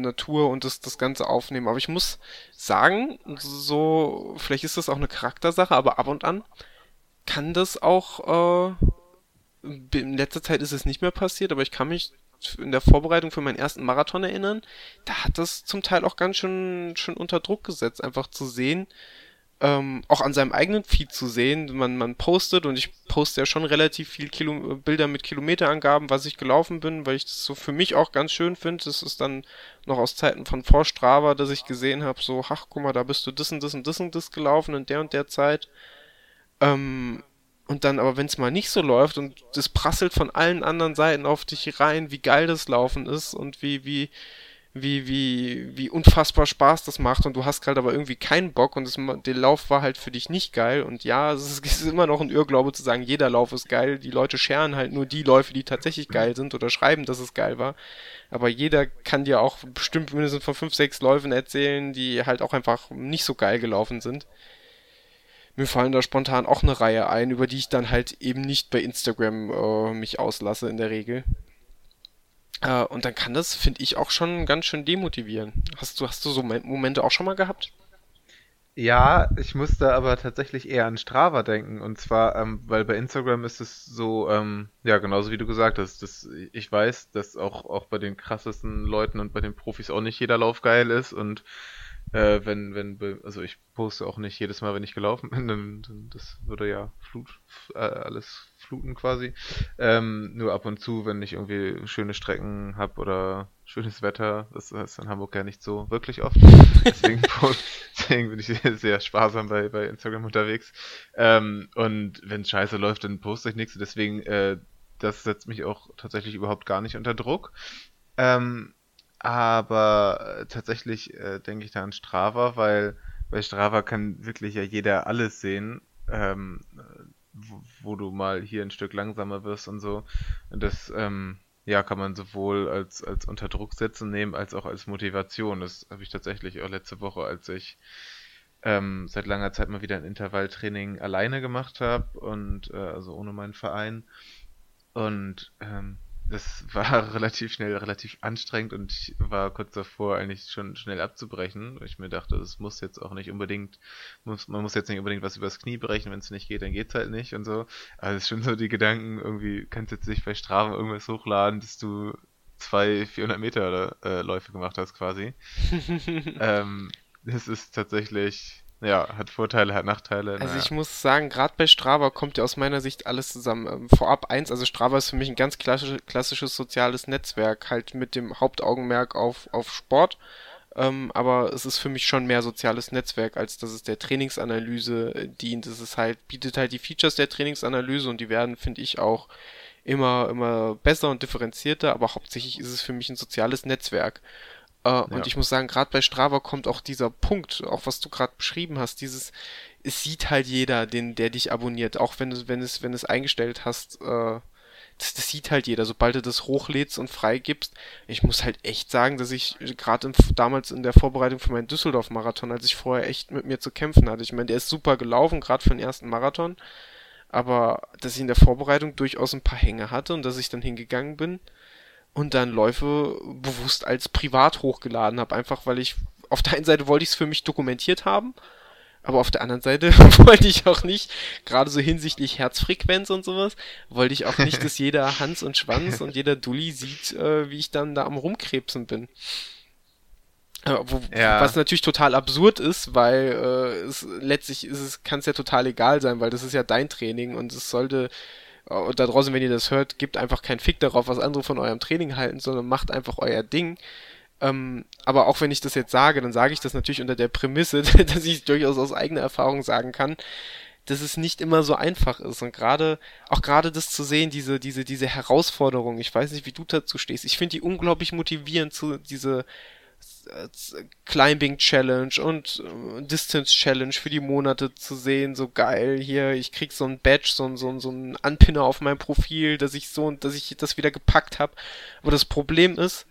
Natur und das, das Ganze aufnehmen. Aber ich muss sagen, so, vielleicht ist das auch eine Charaktersache, aber ab und an kann das auch, äh, in letzter Zeit ist es nicht mehr passiert, aber ich kann mich in der Vorbereitung für meinen ersten Marathon erinnern, da hat das zum Teil auch ganz schön, schön unter Druck gesetzt, einfach zu sehen, ähm, auch an seinem eigenen Feed zu sehen. Man, man postet und ich poste ja schon relativ viel Kilo Bilder mit Kilometerangaben, was ich gelaufen bin, weil ich das so für mich auch ganz schön finde. Das ist dann noch aus Zeiten von vor Strava, dass ich gesehen habe, so, ach guck mal, da bist du das und das und das und das gelaufen in der und der Zeit. Ähm, und dann aber, wenn es mal nicht so läuft und das prasselt von allen anderen Seiten auf dich rein, wie geil das Laufen ist und wie, wie, wie, wie, wie unfassbar Spaß das macht und du hast gerade aber irgendwie keinen Bock und das, der Lauf war halt für dich nicht geil und ja, es ist, es ist, immer noch ein Irrglaube zu sagen, jeder Lauf ist geil, die Leute scheren halt nur die Läufe, die tatsächlich geil sind oder schreiben, dass es geil war, aber jeder kann dir auch bestimmt mindestens von fünf, sechs Läufen erzählen, die halt auch einfach nicht so geil gelaufen sind. Mir fallen da spontan auch eine Reihe ein, über die ich dann halt eben nicht bei Instagram äh, mich auslasse in der Regel. Äh, und dann kann das, finde ich, auch schon ganz schön demotivieren. Hast du, hast du so Momente auch schon mal gehabt? Ja, ich musste aber tatsächlich eher an Strava denken. Und zwar, ähm, weil bei Instagram ist es so, ähm, ja, genauso wie du gesagt hast, dass ich weiß, dass auch, auch bei den krassesten Leuten und bei den Profis auch nicht jeder Lauf geil ist. Und äh, wenn, wenn, also ich poste auch nicht jedes Mal, wenn ich gelaufen bin, dann, dann das würde ja Flut, äh, alles fluten quasi. Ähm, nur ab und zu, wenn ich irgendwie schöne Strecken habe oder schönes Wetter, das ist in Hamburg ja nicht so wirklich oft. Deswegen, deswegen bin ich sehr sparsam bei, bei Instagram unterwegs. Ähm, und wenn scheiße läuft, dann poste ich nichts. Deswegen, äh, das setzt mich auch tatsächlich überhaupt gar nicht unter Druck. Ähm, aber äh, tatsächlich äh, denke ich da an Strava, weil bei Strava kann wirklich ja jeder alles sehen, ähm, wo, du mal hier ein Stück langsamer wirst und so. Das ähm, ja, kann man sowohl als, als Unterdruck setzen nehmen, als auch als Motivation. Das habe ich tatsächlich auch letzte Woche, als ich ähm, seit langer Zeit mal wieder ein Intervalltraining alleine gemacht habe und äh, also ohne meinen Verein. Und ähm, das war relativ schnell, relativ anstrengend und ich war kurz davor, eigentlich schon schnell abzubrechen. Ich mir dachte, das muss jetzt auch nicht unbedingt, muss, man muss jetzt nicht unbedingt was übers Knie brechen, wenn es nicht geht, dann geht's halt nicht und so. Also es ist schon so die Gedanken, irgendwie kannst du jetzt nicht bei Strava irgendwas hochladen, dass du zwei 400 Meter äh, Läufe gemacht hast quasi. ähm, das ist tatsächlich ja, hat Vorteile, hat Nachteile. Also naja. ich muss sagen, gerade bei Strava kommt ja aus meiner Sicht alles zusammen. Ähm, vorab eins, also Strava ist für mich ein ganz klassisch, klassisches soziales Netzwerk, halt mit dem Hauptaugenmerk auf, auf Sport. Ähm, aber es ist für mich schon mehr soziales Netzwerk, als dass es der Trainingsanalyse äh, dient. Es ist halt, bietet halt die Features der Trainingsanalyse und die werden, finde ich, auch immer, immer besser und differenzierter, aber hauptsächlich ist es für mich ein soziales Netzwerk. Äh, ja. Und ich muss sagen, gerade bei Strava kommt auch dieser Punkt, auch was du gerade beschrieben hast, dieses, es sieht halt jeder, den, der dich abonniert, auch wenn du, wenn es, wenn es eingestellt hast, äh, das, das sieht halt jeder, sobald du das hochlädst und freigibst. Ich muss halt echt sagen, dass ich gerade damals in der Vorbereitung für meinen Düsseldorf-Marathon, als ich vorher echt mit mir zu kämpfen hatte, ich meine, der ist super gelaufen, gerade für den ersten Marathon, aber dass ich in der Vorbereitung durchaus ein paar Hänge hatte und dass ich dann hingegangen bin und dann Läufe bewusst als privat hochgeladen habe, einfach weil ich auf der einen Seite wollte ich es für mich dokumentiert haben, aber auf der anderen Seite wollte ich auch nicht, gerade so hinsichtlich Herzfrequenz und sowas, wollte ich auch nicht, dass jeder Hans und Schwanz und jeder Dulli sieht, äh, wie ich dann da am Rumkrebsen bin. Äh, wo, ja. Was natürlich total absurd ist, weil äh, es letztlich ist es, kann es ja total egal sein, weil das ist ja dein Training und es sollte und da draußen, wenn ihr das hört, gebt einfach keinen Fick darauf, was andere von eurem Training halten, sondern macht einfach euer Ding. Ähm, aber auch wenn ich das jetzt sage, dann sage ich das natürlich unter der Prämisse, dass ich durchaus aus eigener Erfahrung sagen kann, dass es nicht immer so einfach ist. Und gerade, auch gerade das zu sehen, diese, diese, diese Herausforderung, ich weiß nicht, wie du dazu stehst, ich finde die unglaublich motivierend, zu, diese Climbing Challenge und äh, Distance Challenge für die Monate zu sehen, so geil, hier, ich krieg so ein Badge, so, so, so ein Anpinner auf meinem Profil, dass ich so, dass ich das wieder gepackt habe. Aber das Problem ist,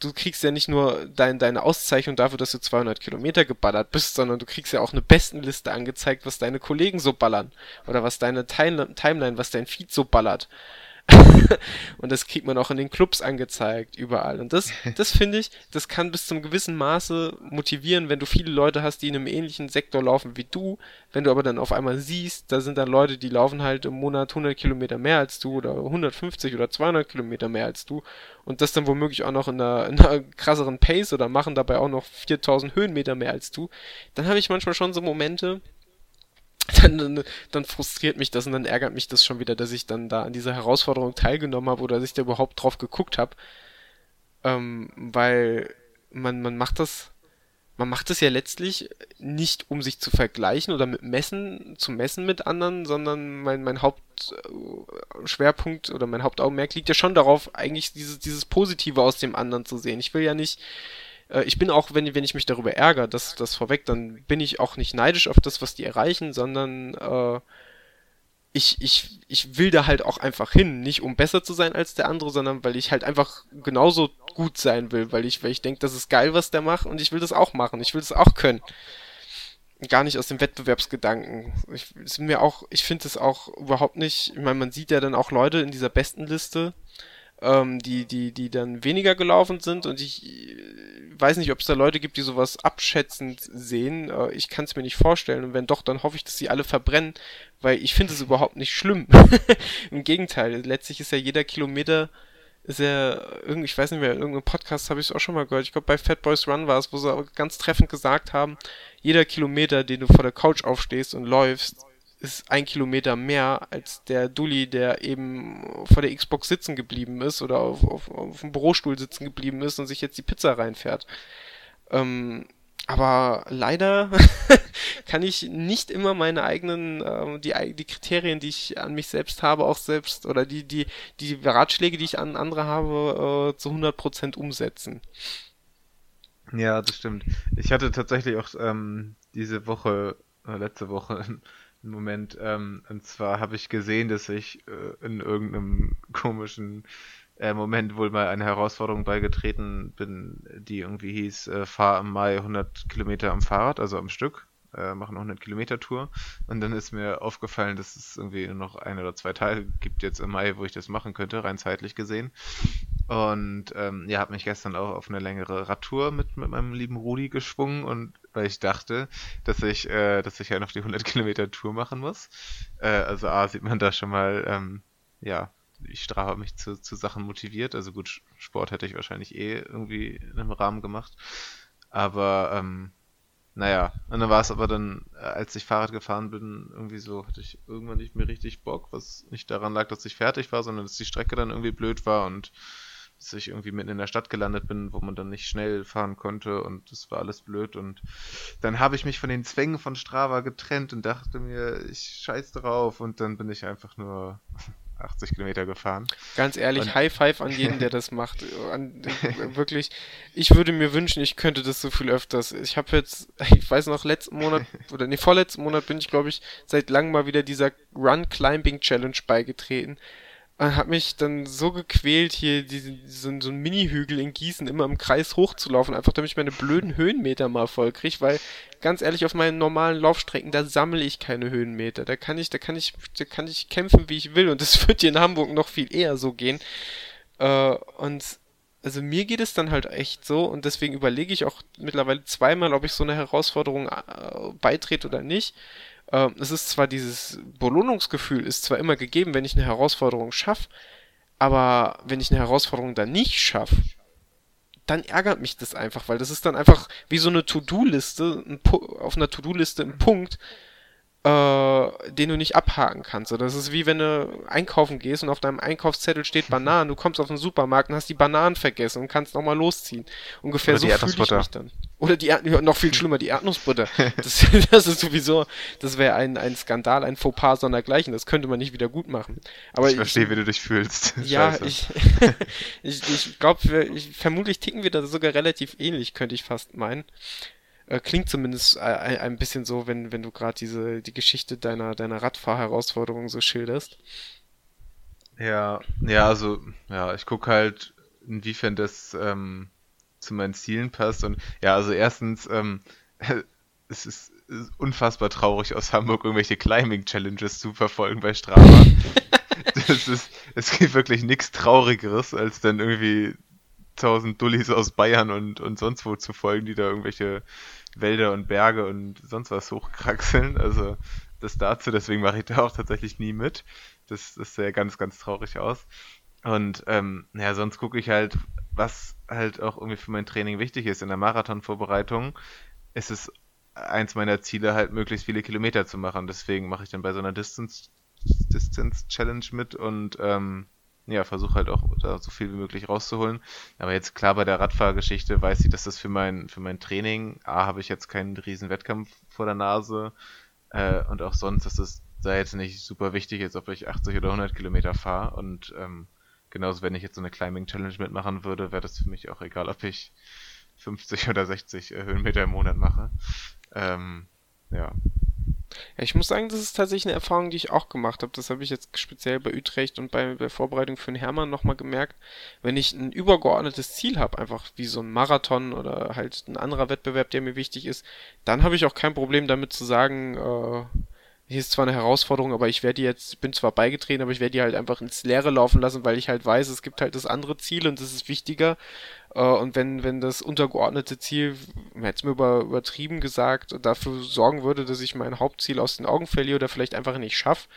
du kriegst ja nicht nur dein, deine Auszeichnung dafür, dass du 200 Kilometer geballert bist, sondern du kriegst ja auch eine Bestenliste angezeigt, was deine Kollegen so ballern. Oder was deine Timeline, was dein Feed so ballert. und das kriegt man auch in den Clubs angezeigt, überall. Und das, das finde ich, das kann bis zum gewissen Maße motivieren, wenn du viele Leute hast, die in einem ähnlichen Sektor laufen wie du. Wenn du aber dann auf einmal siehst, da sind dann Leute, die laufen halt im Monat 100 Kilometer mehr als du oder 150 oder 200 Kilometer mehr als du und das dann womöglich auch noch in einer, in einer krasseren Pace oder machen dabei auch noch 4000 Höhenmeter mehr als du, dann habe ich manchmal schon so Momente, dann, dann, dann frustriert mich das und dann ärgert mich das schon wieder, dass ich dann da an dieser Herausforderung teilgenommen habe oder dass ich da überhaupt drauf geguckt habe. Ähm, weil man, man macht das, man macht das ja letztlich nicht, um sich zu vergleichen oder mit Messen, zu messen mit anderen, sondern mein, mein Hauptschwerpunkt oder mein Hauptaugenmerk liegt ja schon darauf, eigentlich dieses, dieses Positive aus dem anderen zu sehen. Ich will ja nicht ich bin auch, wenn, wenn ich mich darüber ärgere, das, das vorweg, dann bin ich auch nicht neidisch auf das, was die erreichen, sondern äh, ich, ich, ich will da halt auch einfach hin. Nicht um besser zu sein als der andere, sondern weil ich halt einfach genauso gut sein will, weil ich, weil ich denke, das ist geil, was der macht und ich will das auch machen. Ich will das auch können. Gar nicht aus dem Wettbewerbsgedanken. Ich, ist mir auch, ich finde es auch überhaupt nicht, ich meine, man sieht ja dann auch Leute in dieser besten Liste, ähm, die, die, die dann weniger gelaufen sind und ich äh, weiß nicht, ob es da Leute gibt, die sowas abschätzend sehen. Äh, ich kann es mir nicht vorstellen und wenn doch, dann hoffe ich, dass sie alle verbrennen, weil ich finde es überhaupt nicht schlimm. Im Gegenteil, letztlich ist ja jeder Kilometer ist ja irgendwie, ich weiß nicht mehr, in irgendeinem Podcast habe ich es auch schon mal gehört. Ich glaube, bei Fat Boys Run war es, wo sie ganz treffend gesagt haben, jeder Kilometer, den du vor der Couch aufstehst und läufst, ist ein Kilometer mehr als der Dulli, der eben vor der Xbox sitzen geblieben ist oder auf, auf, auf dem Bürostuhl sitzen geblieben ist und sich jetzt die Pizza reinfährt. Ähm, aber leider kann ich nicht immer meine eigenen, äh, die, die Kriterien, die ich an mich selbst habe, auch selbst, oder die, die, die Ratschläge, die ich an andere habe, äh, zu 100% umsetzen. Ja, das stimmt. Ich hatte tatsächlich auch ähm, diese Woche, äh, letzte Woche, Moment. Ähm, und zwar habe ich gesehen, dass ich äh, in irgendeinem komischen äh, Moment wohl mal eine Herausforderung beigetreten bin, die irgendwie hieß, äh, fahr im Mai 100 Kilometer am Fahrrad, also am Stück, äh, mache eine 100 Kilometer Tour. Und dann ist mir aufgefallen, dass es irgendwie nur noch ein oder zwei Tage gibt jetzt im Mai, wo ich das machen könnte, rein zeitlich gesehen. Und ähm, ja, habe mich gestern auch auf eine längere Radtour mit, mit meinem lieben Rudi geschwungen und weil ich dachte, dass ich, äh, dass ich ja noch die 100 Kilometer Tour machen muss. Äh, also A, sieht man da schon mal, ähm, ja, ich hat mich zu, zu Sachen motiviert. Also gut, Sport hätte ich wahrscheinlich eh irgendwie in einem Rahmen gemacht. Aber, ähm, naja, und dann war es aber dann, äh, als ich Fahrrad gefahren bin, irgendwie so, hatte ich irgendwann nicht mehr richtig Bock, was nicht daran lag, dass ich fertig war, sondern dass die Strecke dann irgendwie blöd war und dass ich irgendwie mitten in der Stadt gelandet bin, wo man dann nicht schnell fahren konnte und das war alles blöd. Und dann habe ich mich von den Zwängen von Strava getrennt und dachte mir, ich scheiß drauf. Und dann bin ich einfach nur 80 Kilometer gefahren. Ganz ehrlich, und High Five an jeden, der das macht. An, wirklich, ich würde mir wünschen, ich könnte das so viel öfters. Ich habe jetzt, ich weiß noch, letzten Monat, oder nee, vorletzten Monat bin ich, glaube ich, seit langem mal wieder dieser Run Climbing Challenge beigetreten und habe mich dann so gequält, hier diesen, so, so einen Mini-Hügel in Gießen immer im Kreis hochzulaufen, einfach damit ich meine blöden Höhenmeter mal voll kriege, weil ganz ehrlich, auf meinen normalen Laufstrecken, da sammle ich keine Höhenmeter. Da kann ich, da kann ich, da kann ich kämpfen, wie ich will. Und das wird hier in Hamburg noch viel eher so gehen. Äh, und also mir geht es dann halt echt so und deswegen überlege ich auch mittlerweile zweimal, ob ich so eine Herausforderung äh, beitrete oder nicht ähm, es ist zwar dieses Belohnungsgefühl ist zwar immer gegeben, wenn ich eine Herausforderung schaffe, aber wenn ich eine Herausforderung dann nicht schaffe, dann ärgert mich das einfach, weil das ist dann einfach wie so eine To-Do-Liste, auf einer To-Do-Liste ein Punkt, äh, den du nicht abhaken kannst. Oder das ist wie wenn du einkaufen gehst und auf deinem Einkaufszettel steht Bananen, du kommst auf den Supermarkt und hast die Bananen vergessen und kannst nochmal losziehen. Ungefähr Oder so fühle ich mich dann. Oder die Erd noch viel schlimmer, die Erdnussbutter. Das, das ist sowieso, das wäre ein, ein Skandal, ein Fauxpas sondergleichen. Das könnte man nicht wieder gut machen. Aber ich verstehe, wie du dich fühlst. Ja, ich, ich, ich glaube, vermutlich ticken wir da sogar relativ ähnlich, könnte ich fast meinen. Äh, klingt zumindest ein, ein bisschen so, wenn, wenn du gerade diese, die Geschichte deiner, deiner Radfahrherausforderung so schilderst. Ja, ja, also, ja, ich gucke halt, inwiefern das ähm, zu meinen Zielen passt. Und ja, also erstens, ähm, es ist, ist unfassbar traurig, aus Hamburg irgendwelche Climbing-Challenges zu verfolgen bei Strava. das ist, es gibt wirklich nichts Traurigeres, als dann irgendwie tausend Dullis aus Bayern und, und sonst wo zu folgen, die da irgendwelche Wälder und Berge und sonst was hochkraxeln. Also das dazu, deswegen mache ich da auch tatsächlich nie mit. Das, das sähe ganz, ganz traurig aus. Und ähm, ja, sonst gucke ich halt, was halt auch irgendwie für mein Training wichtig ist. In der Marathonvorbereitung ist es eins meiner Ziele, halt möglichst viele Kilometer zu machen. Deswegen mache ich dann bei so einer Distance, Distance Challenge mit und ähm, ja, versuche halt auch da so viel wie möglich rauszuholen. Aber jetzt klar bei der Radfahrgeschichte weiß ich, dass das für mein, für mein Training, A, habe ich jetzt keinen riesen Wettkampf vor der Nase äh, und auch sonst, dass es da jetzt nicht super wichtig ist, ob ich 80 oder 100 Kilometer fahre und ähm, genauso wenn ich jetzt so eine Climbing Challenge mitmachen würde, wäre das für mich auch egal, ob ich 50 oder 60 äh, Höhenmeter im Monat mache. Ähm, ja, ja, ich muss sagen, das ist tatsächlich eine Erfahrung, die ich auch gemacht habe. Das habe ich jetzt speziell bei Utrecht und bei der Vorbereitung für den Hermann nochmal gemerkt. Wenn ich ein übergeordnetes Ziel habe, einfach wie so ein Marathon oder halt ein anderer Wettbewerb, der mir wichtig ist, dann habe ich auch kein Problem damit zu sagen, äh, hier ist zwar eine Herausforderung, aber ich werde jetzt, bin zwar beigetreten, aber ich werde die halt einfach ins Leere laufen lassen, weil ich halt weiß, es gibt halt das andere Ziel und das ist wichtiger. Äh, und wenn, wenn das untergeordnete Ziel, jetzt mir über, übertrieben gesagt, dafür sorgen würde, dass ich mein Hauptziel aus den Augen verliere oder vielleicht einfach nicht schaffe,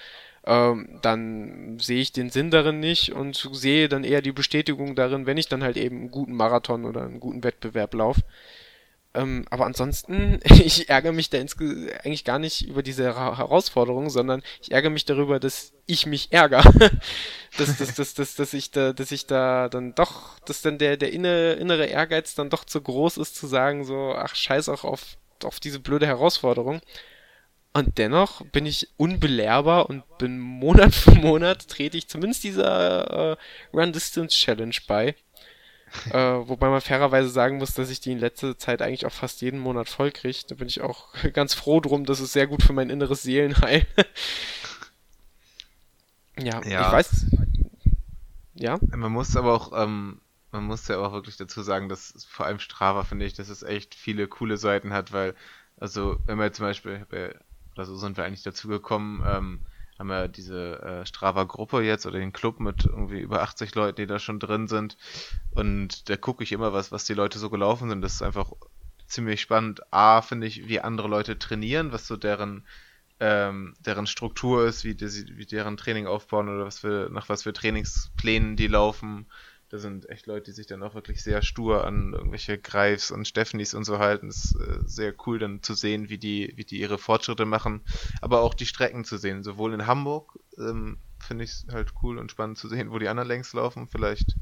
ähm, dann sehe ich den Sinn darin nicht und sehe dann eher die Bestätigung darin, wenn ich dann halt eben einen guten Marathon oder einen guten Wettbewerb laufe. Ähm, aber ansonsten, ich ärgere mich da eigentlich gar nicht über diese Herausforderung, sondern ich ärgere mich darüber, dass ich mich ärgere. dass, dass, dass, dass, dass ich da, dass ich da dann doch, dass dann der, der innere, innere Ehrgeiz dann doch zu groß ist, zu sagen, so, ach scheiß auch auf, auf diese blöde Herausforderung. Und dennoch bin ich unbelehrbar und bin Monat für Monat trete ich zumindest dieser äh, Run Distance Challenge bei äh, wobei man fairerweise sagen muss, dass ich die in letzter Zeit eigentlich auch fast jeden Monat voll kriege. Da bin ich auch ganz froh drum. Das ist sehr gut für mein inneres Seelenheil. ja, ja, ich weiß. Ja. Man muss aber auch, ähm, man muss ja auch wirklich dazu sagen, dass vor allem Strava, finde ich, dass es echt viele coole Seiten hat, weil, also, wenn wir zum Beispiel, oder so sind wir eigentlich dazu gekommen, ähm, haben wir diese äh, Strava-Gruppe jetzt oder den Club mit irgendwie über 80 Leuten, die da schon drin sind. Und da gucke ich immer, was, was die Leute so gelaufen sind. Das ist einfach ziemlich spannend. A, finde ich, wie andere Leute trainieren, was so deren, ähm, deren Struktur ist, wie, die, wie deren Training aufbauen oder was für, nach was für Trainingsplänen die laufen. Da sind echt Leute, die sich dann auch wirklich sehr stur an irgendwelche Greifs und Stephanis und so halten. Das ist äh, sehr cool dann zu sehen, wie die, wie die ihre Fortschritte machen. Aber auch die Strecken zu sehen. Sowohl in Hamburg ähm, finde ich es halt cool und spannend zu sehen, wo die anderen längs laufen. Vielleicht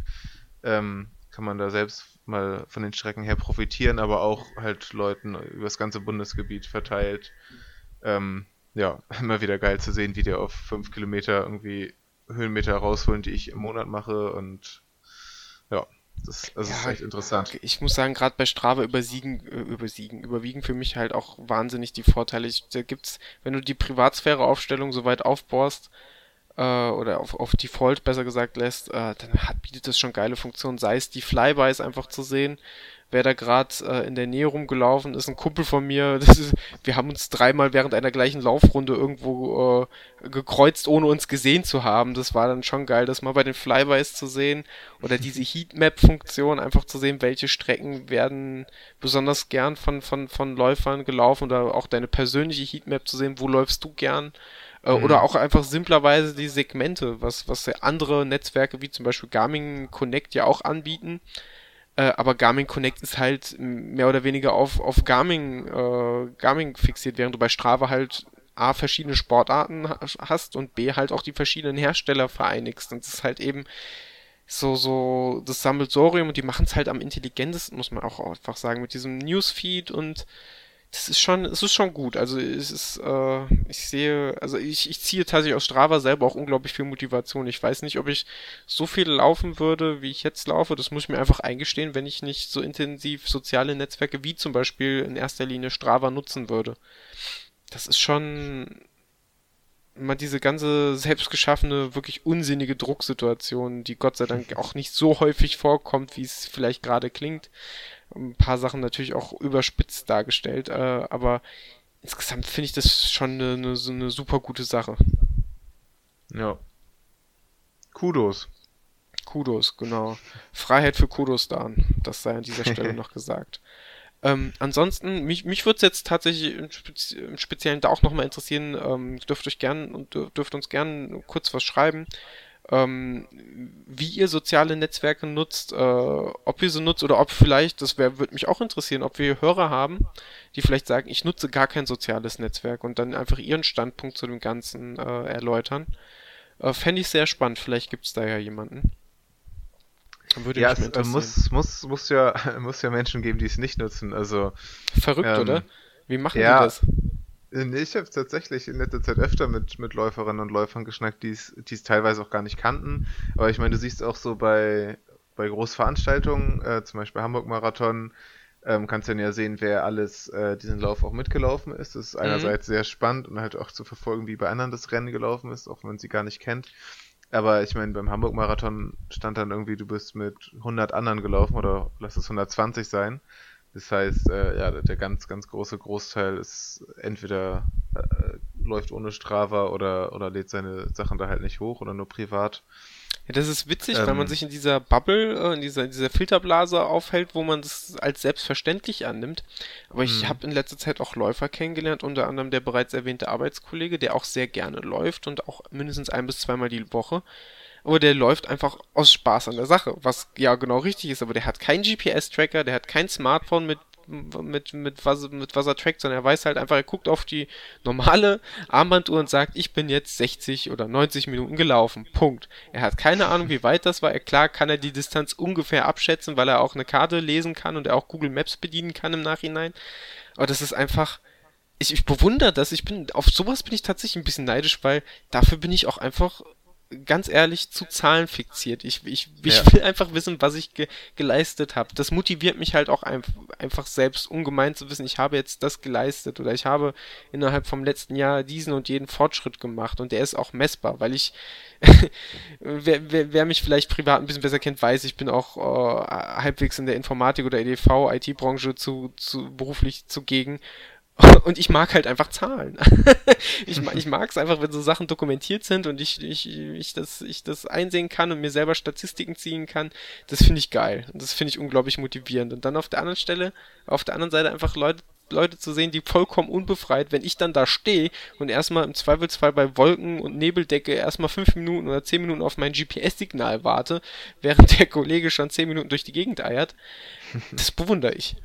ähm, kann man da selbst mal von den Strecken her profitieren, aber auch halt Leuten über das ganze Bundesgebiet verteilt. Ähm, ja, immer wieder geil zu sehen, wie die auf fünf Kilometer irgendwie Höhenmeter rausholen, die ich im Monat mache und ja, das, das ja, ist echt interessant. Ich muss sagen, gerade bei Strava übersiegen, äh, übersiegen, überwiegen für mich halt auch wahnsinnig die Vorteile. Ich, da gibt's, wenn du die Privatsphäre-Aufstellung so weit aufbohrst, äh, oder auf, auf Default besser gesagt lässt, äh, dann hat, bietet das schon geile Funktionen. Sei es die Flybys einfach zu sehen, wer da gerade äh, in der Nähe rumgelaufen ist, ein Kumpel von mir. Ist, wir haben uns dreimal während einer gleichen Laufrunde irgendwo äh, gekreuzt, ohne uns gesehen zu haben. Das war dann schon geil, das mal bei den Flybys zu sehen. Oder diese Heatmap-Funktion, einfach zu sehen, welche Strecken werden besonders gern von, von, von Läufern gelaufen. Oder auch deine persönliche Heatmap zu sehen, wo läufst du gern. Äh, mhm. Oder auch einfach simplerweise die Segmente, was, was andere Netzwerke wie zum Beispiel Garmin Connect ja auch anbieten. Äh, aber Garmin Connect ist halt mehr oder weniger auf, auf Garmin, äh, Garmin fixiert, während du bei Strava halt A, verschiedene Sportarten hast und B, halt auch die verschiedenen Hersteller vereinigst. Und das ist halt eben so, so das Sammelsorium und die machen es halt am intelligentesten, muss man auch einfach sagen, mit diesem Newsfeed und das ist schon, es ist schon gut. Also es ist, äh, ich sehe, also ich, ich ziehe tatsächlich aus Strava selber auch unglaublich viel Motivation. Ich weiß nicht, ob ich so viel laufen würde, wie ich jetzt laufe. Das muss ich mir einfach eingestehen, wenn ich nicht so intensiv soziale Netzwerke wie zum Beispiel in erster Linie Strava nutzen würde. Das ist schon mal diese ganze selbstgeschaffene, wirklich unsinnige Drucksituation, die Gott sei Dank auch nicht so häufig vorkommt, wie es vielleicht gerade klingt ein paar Sachen natürlich auch überspitzt dargestellt, äh, aber insgesamt finde ich das schon eine, eine, so eine super gute Sache. Ja. Kudos. Kudos, genau. Freiheit für Kudos da, das sei an dieser Stelle noch gesagt. Ähm, ansonsten, mich, mich würde es jetzt tatsächlich im, Spezi im, Speziellen da auch nochmal interessieren, ähm, dürft euch gern und dürft uns gern kurz was schreiben ähm, wie ihr soziale Netzwerke nutzt, äh, ob ihr sie nutzt oder ob vielleicht, das würde mich auch interessieren, ob wir Hörer haben, die vielleicht sagen, ich nutze gar kein soziales Netzwerk und dann einfach ihren Standpunkt zu dem Ganzen äh, erläutern. Äh, Fände ich sehr spannend, vielleicht gibt es da ja jemanden. Würde ja, es äh, muss, muss, muss, ja, muss ja Menschen geben, die es nicht nutzen. Also, Verrückt, ähm, oder? Wie machen ja, die das? Nee, ich habe tatsächlich in letzter Zeit öfter mit, mit Läuferinnen und Läufern geschnackt, die es teilweise auch gar nicht kannten. Aber ich meine, du siehst auch so bei, bei Großveranstaltungen, äh, zum Beispiel Hamburg-Marathon, ähm, kannst du dann ja sehen, wer alles äh, diesen Lauf auch mitgelaufen ist. Das ist mhm. einerseits sehr spannend und halt auch zu verfolgen, wie bei anderen das Rennen gelaufen ist, auch wenn man sie gar nicht kennt. Aber ich meine, beim Hamburg-Marathon stand dann irgendwie, du bist mit 100 anderen gelaufen oder lass es 120 sein. Das heißt, äh, ja, der ganz, ganz große Großteil ist entweder äh, läuft ohne Strava oder, oder lädt seine Sachen da halt nicht hoch oder nur privat. Ja, das ist witzig, ähm, weil man sich in dieser Bubble, äh, in dieser, in dieser Filterblase aufhält, wo man das als selbstverständlich annimmt. Aber ich mhm. habe in letzter Zeit auch Läufer kennengelernt, unter anderem der bereits erwähnte Arbeitskollege, der auch sehr gerne läuft und auch mindestens ein bis zweimal die Woche aber der läuft einfach aus Spaß an der Sache, was ja genau richtig ist, aber der hat keinen GPS-Tracker, der hat kein Smartphone mit mit, mit, was, mit was er trackt, sondern er weiß halt einfach, er guckt auf die normale Armbanduhr und sagt, ich bin jetzt 60 oder 90 Minuten gelaufen. Punkt. Er hat keine Ahnung, wie weit das war. Er, klar kann er die Distanz ungefähr abschätzen, weil er auch eine Karte lesen kann und er auch Google Maps bedienen kann im Nachhinein. Aber das ist einfach, ich, ich bewundere das. Ich bin, auf sowas bin ich tatsächlich ein bisschen neidisch, weil dafür bin ich auch einfach ganz ehrlich zu Zahlen fixiert. Ich, ich, ich ja. will einfach wissen, was ich ge geleistet habe. Das motiviert mich halt auch ein einfach selbst ungemein zu wissen, ich habe jetzt das geleistet oder ich habe innerhalb vom letzten Jahr diesen und jeden Fortschritt gemacht und der ist auch messbar, weil ich, wer, wer, wer, mich vielleicht privat ein bisschen besser kennt, weiß, ich bin auch äh, halbwegs in der Informatik oder EDV, IT-Branche zu, zu beruflich zugegen und ich mag halt einfach Zahlen. ich ich mag es einfach, wenn so Sachen dokumentiert sind und ich, ich, ich, das, ich das einsehen kann und mir selber Statistiken ziehen kann. Das finde ich geil. Und das finde ich unglaublich motivierend. Und dann auf der anderen Stelle, auf der anderen Seite einfach Leute, Leute zu sehen, die vollkommen unbefreit, wenn ich dann da stehe und erstmal im Zweifelsfall bei Wolken und Nebeldecke erstmal fünf Minuten oder zehn Minuten auf mein GPS-Signal warte, während der Kollege schon zehn Minuten durch die Gegend eiert, das bewundere ich.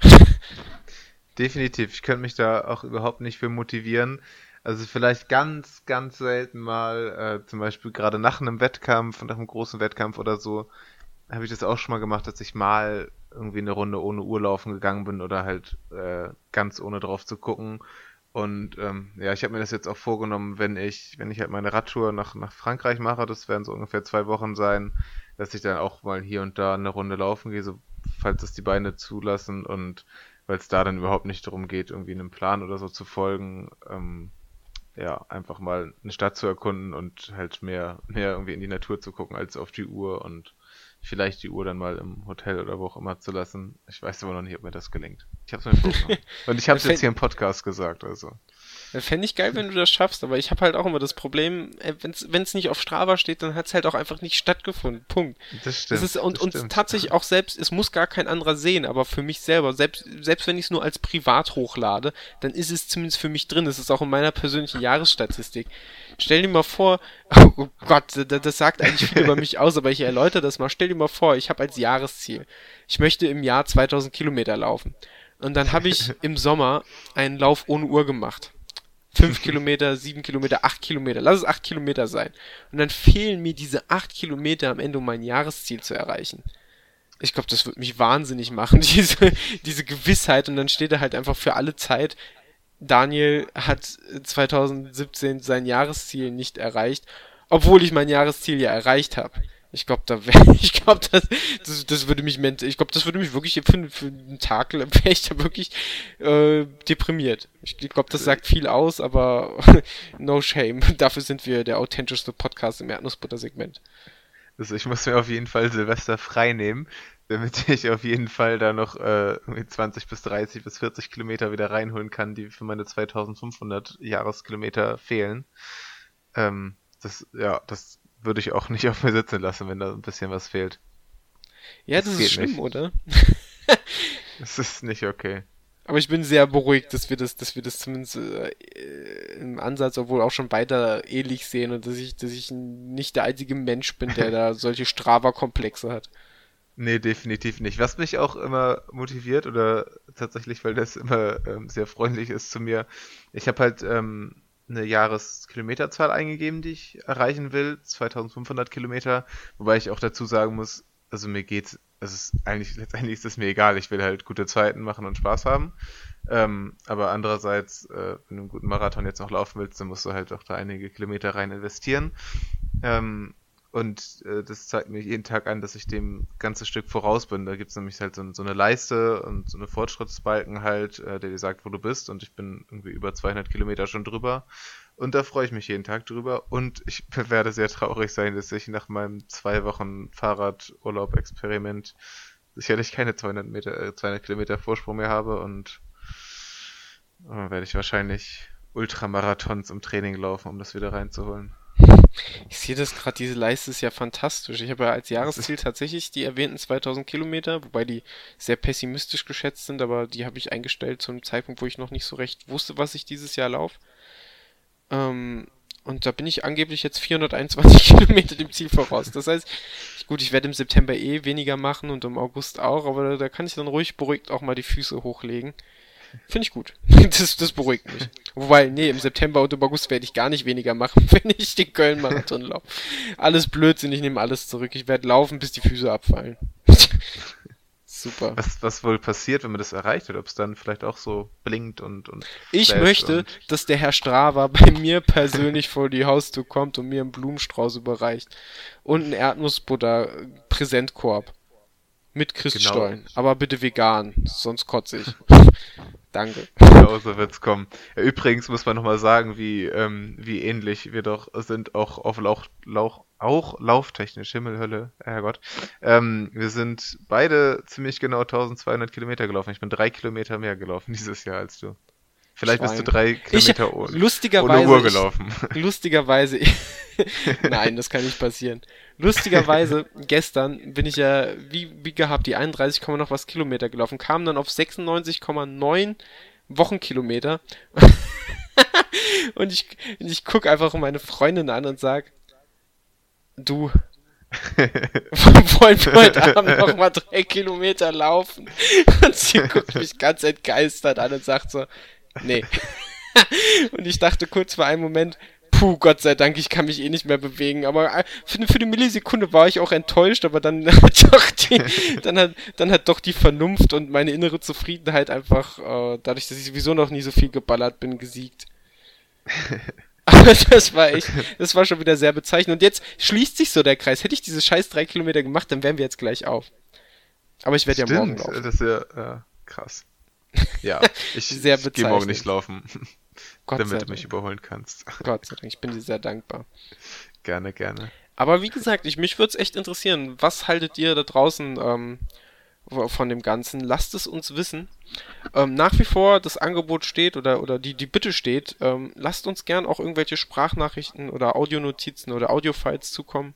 Definitiv. Ich könnte mich da auch überhaupt nicht für motivieren. Also vielleicht ganz, ganz selten mal, äh, zum Beispiel gerade nach einem Wettkampf, nach einem großen Wettkampf oder so, habe ich das auch schon mal gemacht, dass ich mal irgendwie eine Runde ohne Uhr laufen gegangen bin oder halt äh, ganz ohne drauf zu gucken. Und ähm, ja, ich habe mir das jetzt auch vorgenommen, wenn ich, wenn ich halt meine Radtour nach, nach Frankreich mache, das werden so ungefähr zwei Wochen sein, dass ich dann auch mal hier und da eine Runde laufen gehe, so, falls es die Beine zulassen und weil es da dann überhaupt nicht darum geht, irgendwie einem Plan oder so zu folgen. Ähm, ja, einfach mal eine Stadt zu erkunden und halt mehr, mehr irgendwie in die Natur zu gucken als auf die Uhr und vielleicht die Uhr dann mal im Hotel oder wo auch immer zu lassen. Ich weiß aber noch nicht, ob mir das gelingt. Ich habe es mir vorgenommen. und ich habe es jetzt hier im Podcast gesagt, also. Fände ich geil, wenn du das schaffst, aber ich habe halt auch immer das Problem, äh, wenn es nicht auf Strava steht, dann hat es halt auch einfach nicht stattgefunden. Punkt. Das stimmt. Das ist, und, das und stimmt. tatsächlich auch selbst, es muss gar kein anderer sehen, aber für mich selber, selbst, selbst wenn ich es nur als privat hochlade, dann ist es zumindest für mich drin. Es ist auch in meiner persönlichen Jahresstatistik. Stell dir mal vor, oh Gott, das, das sagt eigentlich viel über mich aus, aber ich erläutere das mal. Stell dir mal vor, ich habe als Jahresziel, ich möchte im Jahr 2000 Kilometer laufen. Und dann habe ich im Sommer einen Lauf ohne Uhr gemacht Fünf Kilometer, sieben Kilometer, acht Kilometer. Lass es acht Kilometer sein. Und dann fehlen mir diese acht Kilometer am Ende, um mein Jahresziel zu erreichen. Ich glaube, das wird mich wahnsinnig machen, diese, diese Gewissheit. Und dann steht er halt einfach für alle Zeit, Daniel hat 2017 sein Jahresziel nicht erreicht, obwohl ich mein Jahresziel ja erreicht habe. Ich glaube, da wäre, ich glaube, das, das, das würde mich ich glaube, das würde mich wirklich für, für einen Tag wäre ich da wirklich äh, deprimiert. Ich glaube, das sagt viel aus, aber no shame. Dafür sind wir der authentischste Podcast im Erdnussbutter-Segment. Also ich muss mir auf jeden Fall Silvester frei nehmen, damit ich auf jeden Fall da noch äh, 20 bis 30 bis 40 Kilometer wieder reinholen kann, die für meine 2500 Jahreskilometer fehlen. Ähm, das, ja, das würde ich auch nicht auf mir sitzen lassen, wenn da ein bisschen was fehlt. Ja, das, das ist schlimm, nicht. oder? das ist nicht okay. Aber ich bin sehr beruhigt, dass wir das, dass wir das zumindest äh, im Ansatz, obwohl auch schon beide ähnlich sehen und dass ich, dass ich nicht der einzige Mensch bin, der da solche Strava-Komplexe hat. Nee, definitiv nicht. Was mich auch immer motiviert oder tatsächlich, weil das immer ähm, sehr freundlich ist zu mir, ich habe halt ähm, eine Jahreskilometerzahl eingegeben, die ich erreichen will, 2500 Kilometer, wobei ich auch dazu sagen muss, also mir geht, es ist eigentlich, letztendlich ist es mir egal, ich will halt gute Zeiten machen und Spaß haben, ähm, aber andererseits, äh, wenn du einen guten Marathon jetzt noch laufen willst, dann musst du halt auch da einige Kilometer rein investieren, ähm, und äh, das zeigt mir jeden Tag an, dass ich dem ganzes Stück voraus bin. Da gibt es nämlich halt so, so, eine Leiste und so eine Fortschrittsbalken halt, äh, der dir sagt, wo du bist. Und ich bin irgendwie über 200 Kilometer schon drüber. Und da freue ich mich jeden Tag drüber. Und ich werde sehr traurig sein, dass ich nach meinem zwei Wochen Fahrradurlaub-Experiment sicherlich keine 200, Meter, äh, 200 Kilometer Vorsprung mehr habe. Und äh, werde ich wahrscheinlich Ultramarathons im Training laufen, um das wieder reinzuholen. Ich sehe das gerade, diese Leiste ist ja fantastisch. Ich habe ja als Jahresziel tatsächlich die erwähnten 2000 Kilometer, wobei die sehr pessimistisch geschätzt sind, aber die habe ich eingestellt zu einem Zeitpunkt, wo ich noch nicht so recht wusste, was ich dieses Jahr laufe. Ähm, und da bin ich angeblich jetzt 421 Kilometer dem Ziel voraus. Das heißt, gut, ich werde im September eh weniger machen und im August auch, aber da, da kann ich dann ruhig beruhigt auch mal die Füße hochlegen. Finde ich gut. Das, das beruhigt mich. Wobei, nee, im September und im August werde ich gar nicht weniger machen, wenn ich den Köln-Marathon laufe. Alles Blödsinn, ich nehme alles zurück. Ich werde laufen, bis die Füße abfallen. Super. Was, was wohl passiert, wenn man das erreicht hat? Ob es dann vielleicht auch so blinkt und. und ich möchte, dass der Herr Strava bei mir persönlich vor die Haustür kommt und mir einen Blumenstrauß überreicht. Und einen Erdnussbutter-Präsentkorb. Mit Christstollen. Genau. Aber bitte vegan, sonst kotze ich. Danke. Genau so wird's kommen. Übrigens muss man nochmal sagen, wie, ähm, wie ähnlich wir doch sind, auch auf Lauch, Lauch, auch lauftechnisch, Himmel, Hölle, Herrgott. Ähm, wir sind beide ziemlich genau 1200 Kilometer gelaufen. Ich bin drei Kilometer mehr gelaufen dieses Jahr als du. Vielleicht Schwein. bist du drei Kilometer ich, ohne, lustigerweise, ohne Uhr gelaufen. Ich, lustigerweise, nein, das kann nicht passieren. Lustigerweise, gestern bin ich ja, wie, wie gehabt, die 31, noch was Kilometer gelaufen, kam dann auf 96,9 Wochenkilometer. und ich, ich gucke einfach meine Freundin an und sag, du, wollen wir heute Abend noch mal drei Kilometer laufen? Und sie guckt mich ganz entgeistert an und sagt so, nee. und ich dachte kurz vor einem Moment, puh, Gott sei Dank, ich kann mich eh nicht mehr bewegen. Aber äh, für, für eine Millisekunde war ich auch enttäuscht, aber dann hat doch die, dann hat, dann hat doch die Vernunft und meine innere Zufriedenheit einfach, äh, dadurch, dass ich sowieso noch nie so viel geballert bin, gesiegt. Aber das war echt, das war schon wieder sehr bezeichnend. Und jetzt schließt sich so der Kreis. Hätte ich diese scheiß drei Kilometer gemacht, dann wären wir jetzt gleich auf. Aber ich werde ja morgen laufen. Das ist ja, ja krass. Ja, ich, ich gehe morgen nicht laufen. Gott damit du mich überholen kannst. Gott sei Dank, ich bin dir sehr dankbar. Gerne, gerne. Aber wie gesagt, ich, mich würde es echt interessieren, was haltet ihr da draußen ähm, von dem Ganzen? Lasst es uns wissen. Ähm, nach wie vor das Angebot steht oder, oder die, die Bitte steht, ähm, lasst uns gern auch irgendwelche Sprachnachrichten oder Audionotizen oder Audiofiles zukommen.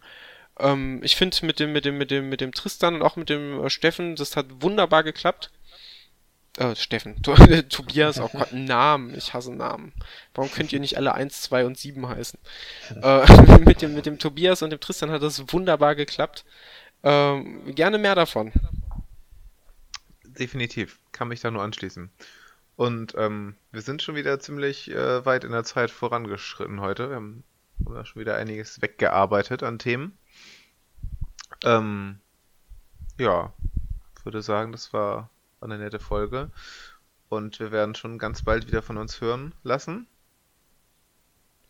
Ähm, ich finde mit dem, mit dem, mit dem, mit dem Tristan und auch mit dem äh, Steffen, das hat wunderbar geklappt. Äh, Steffen. Tobias, oh Gott, Namen. Ich hasse Namen. Warum könnt ihr nicht alle 1, 2 und 7 heißen? Äh, mit, dem, mit dem Tobias und dem Tristan hat das wunderbar geklappt. Ähm, gerne mehr davon. Definitiv. Kann mich da nur anschließen. Und ähm, wir sind schon wieder ziemlich äh, weit in der Zeit vorangeschritten heute. Wir haben, haben schon wieder einiges weggearbeitet an Themen. Ähm, ja, würde sagen, das war eine nette Folge. Und wir werden schon ganz bald wieder von uns hören lassen.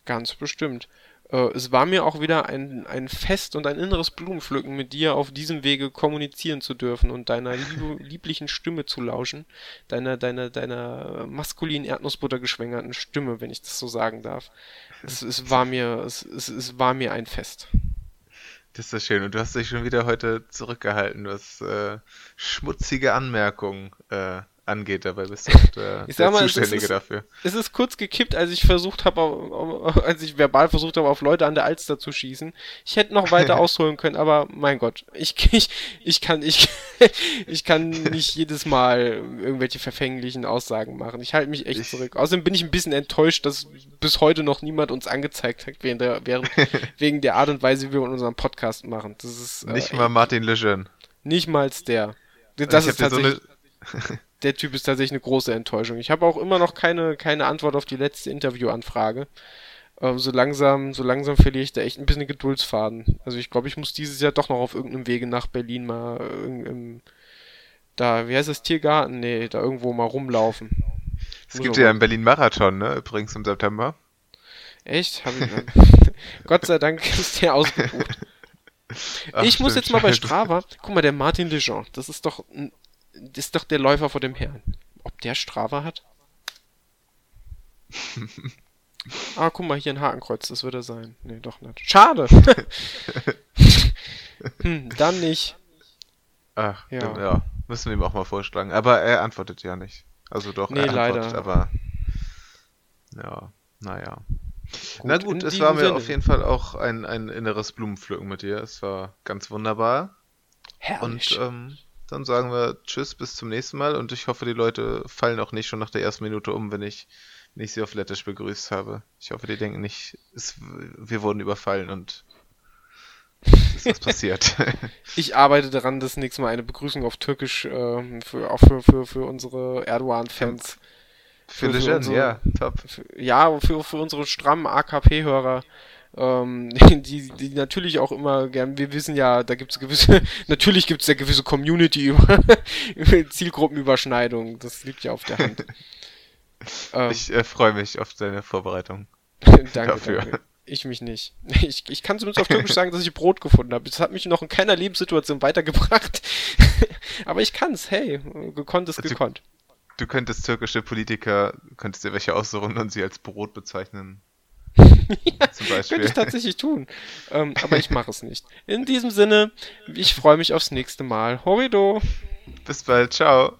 Ganz bestimmt. Äh, es war mir auch wieder ein, ein Fest und ein inneres Blumenpflücken, mit dir auf diesem Wege kommunizieren zu dürfen und deiner lieb lieblichen Stimme zu lauschen. Deiner, deiner, deiner maskulinen Erdnussbutter geschwängerten Stimme, wenn ich das so sagen darf. Es, es, war, mir, es, es, es war mir ein Fest. Das ist schön. Und du hast dich schon wieder heute zurückgehalten. Du hast äh, schmutzige Anmerkungen äh, angeht. Dabei bist du der, ich sag mal, Zuständige es ist, dafür. Es ist kurz gekippt, als ich versucht habe, als ich verbal versucht habe, auf Leute an der Alster zu schießen. Ich hätte noch weiter ausholen können, aber mein Gott, ich, ich, ich kann, ich, ich kann nicht jedes Mal irgendwelche verfänglichen Aussagen machen. Ich halte mich echt ich, zurück. Außerdem bin ich ein bisschen enttäuscht, dass bis heute noch niemand uns angezeigt hat, während der, während, wegen der Art und Weise, wie wir unseren Podcast machen. Das ist, äh, nicht mal Martin Lejeune. Nicht mal der. Das ist tatsächlich. So eine der Typ ist tatsächlich eine große Enttäuschung. Ich habe auch immer noch keine, keine Antwort auf die letzte Interviewanfrage. Ähm, so langsam, so langsam verliere ich da echt ein bisschen Geduldsfaden. Also ich glaube, ich muss dieses Jahr doch noch auf irgendeinem Wege nach Berlin mal äh, im, da, wie heißt das, Tiergarten? Nee, da irgendwo mal rumlaufen. Es gibt ja einen Berlin-Marathon, ne? Übrigens im September. Echt? Ich, Gott sei Dank ist der ausgebucht. Ach, ich muss jetzt mal bei Strava. Guck mal, der Martin Lejean, das ist doch ein das ist doch der Läufer vor dem Herrn. Ob der Strava hat? ah, guck mal, hier ein Hakenkreuz, das wird er sein. Nee, doch nicht. Schade! hm, dann nicht. Ach, ja. Dann, ja. Müssen wir ihm auch mal vorschlagen. Aber er antwortet ja nicht. Also doch, nee, er antwortet, leider. aber. Ja, naja. Gut, Na gut, es war mir Sinne. auf jeden Fall auch ein, ein inneres Blumenpflücken mit dir. Es war ganz wunderbar. Herrlich. Und ähm, dann sagen wir Tschüss, bis zum nächsten Mal und ich hoffe, die Leute fallen auch nicht schon nach der ersten Minute um, wenn ich, wenn ich sie auf Lettisch begrüßt habe. Ich hoffe, die denken nicht, es, wir wurden überfallen und ist was passiert. ich arbeite daran, das nächste Mal eine Begrüßung auf Türkisch, äh, für, auch für, für, für unsere Erdogan-Fans. Für, für, für unsere, ja, top. Für, ja, für, für unsere strammen AKP-Hörer ähm, die, die natürlich auch immer gern, wir wissen ja, da gibt es gewisse, natürlich gibt es ja gewisse Community über Zielgruppenüberschneidungen, das liegt ja auf der Hand. Ähm, ich äh, freue mich auf deine Vorbereitung. danke, dafür. danke. Ich mich nicht. Ich, ich kann zumindest auf Türkisch sagen, dass ich Brot gefunden habe. Das hat mich noch in keiner Lebenssituation weitergebracht. Aber ich kann's. Hey, gekonnt ist gekonnt. Du, du könntest türkische Politiker, könntest dir welche aussuchen und sie als Brot bezeichnen. Ja, Zum Beispiel. Könnte ich tatsächlich tun. Ähm, aber ich mache es nicht. In diesem Sinne, ich freue mich aufs nächste Mal. Horido! Bis bald, ciao!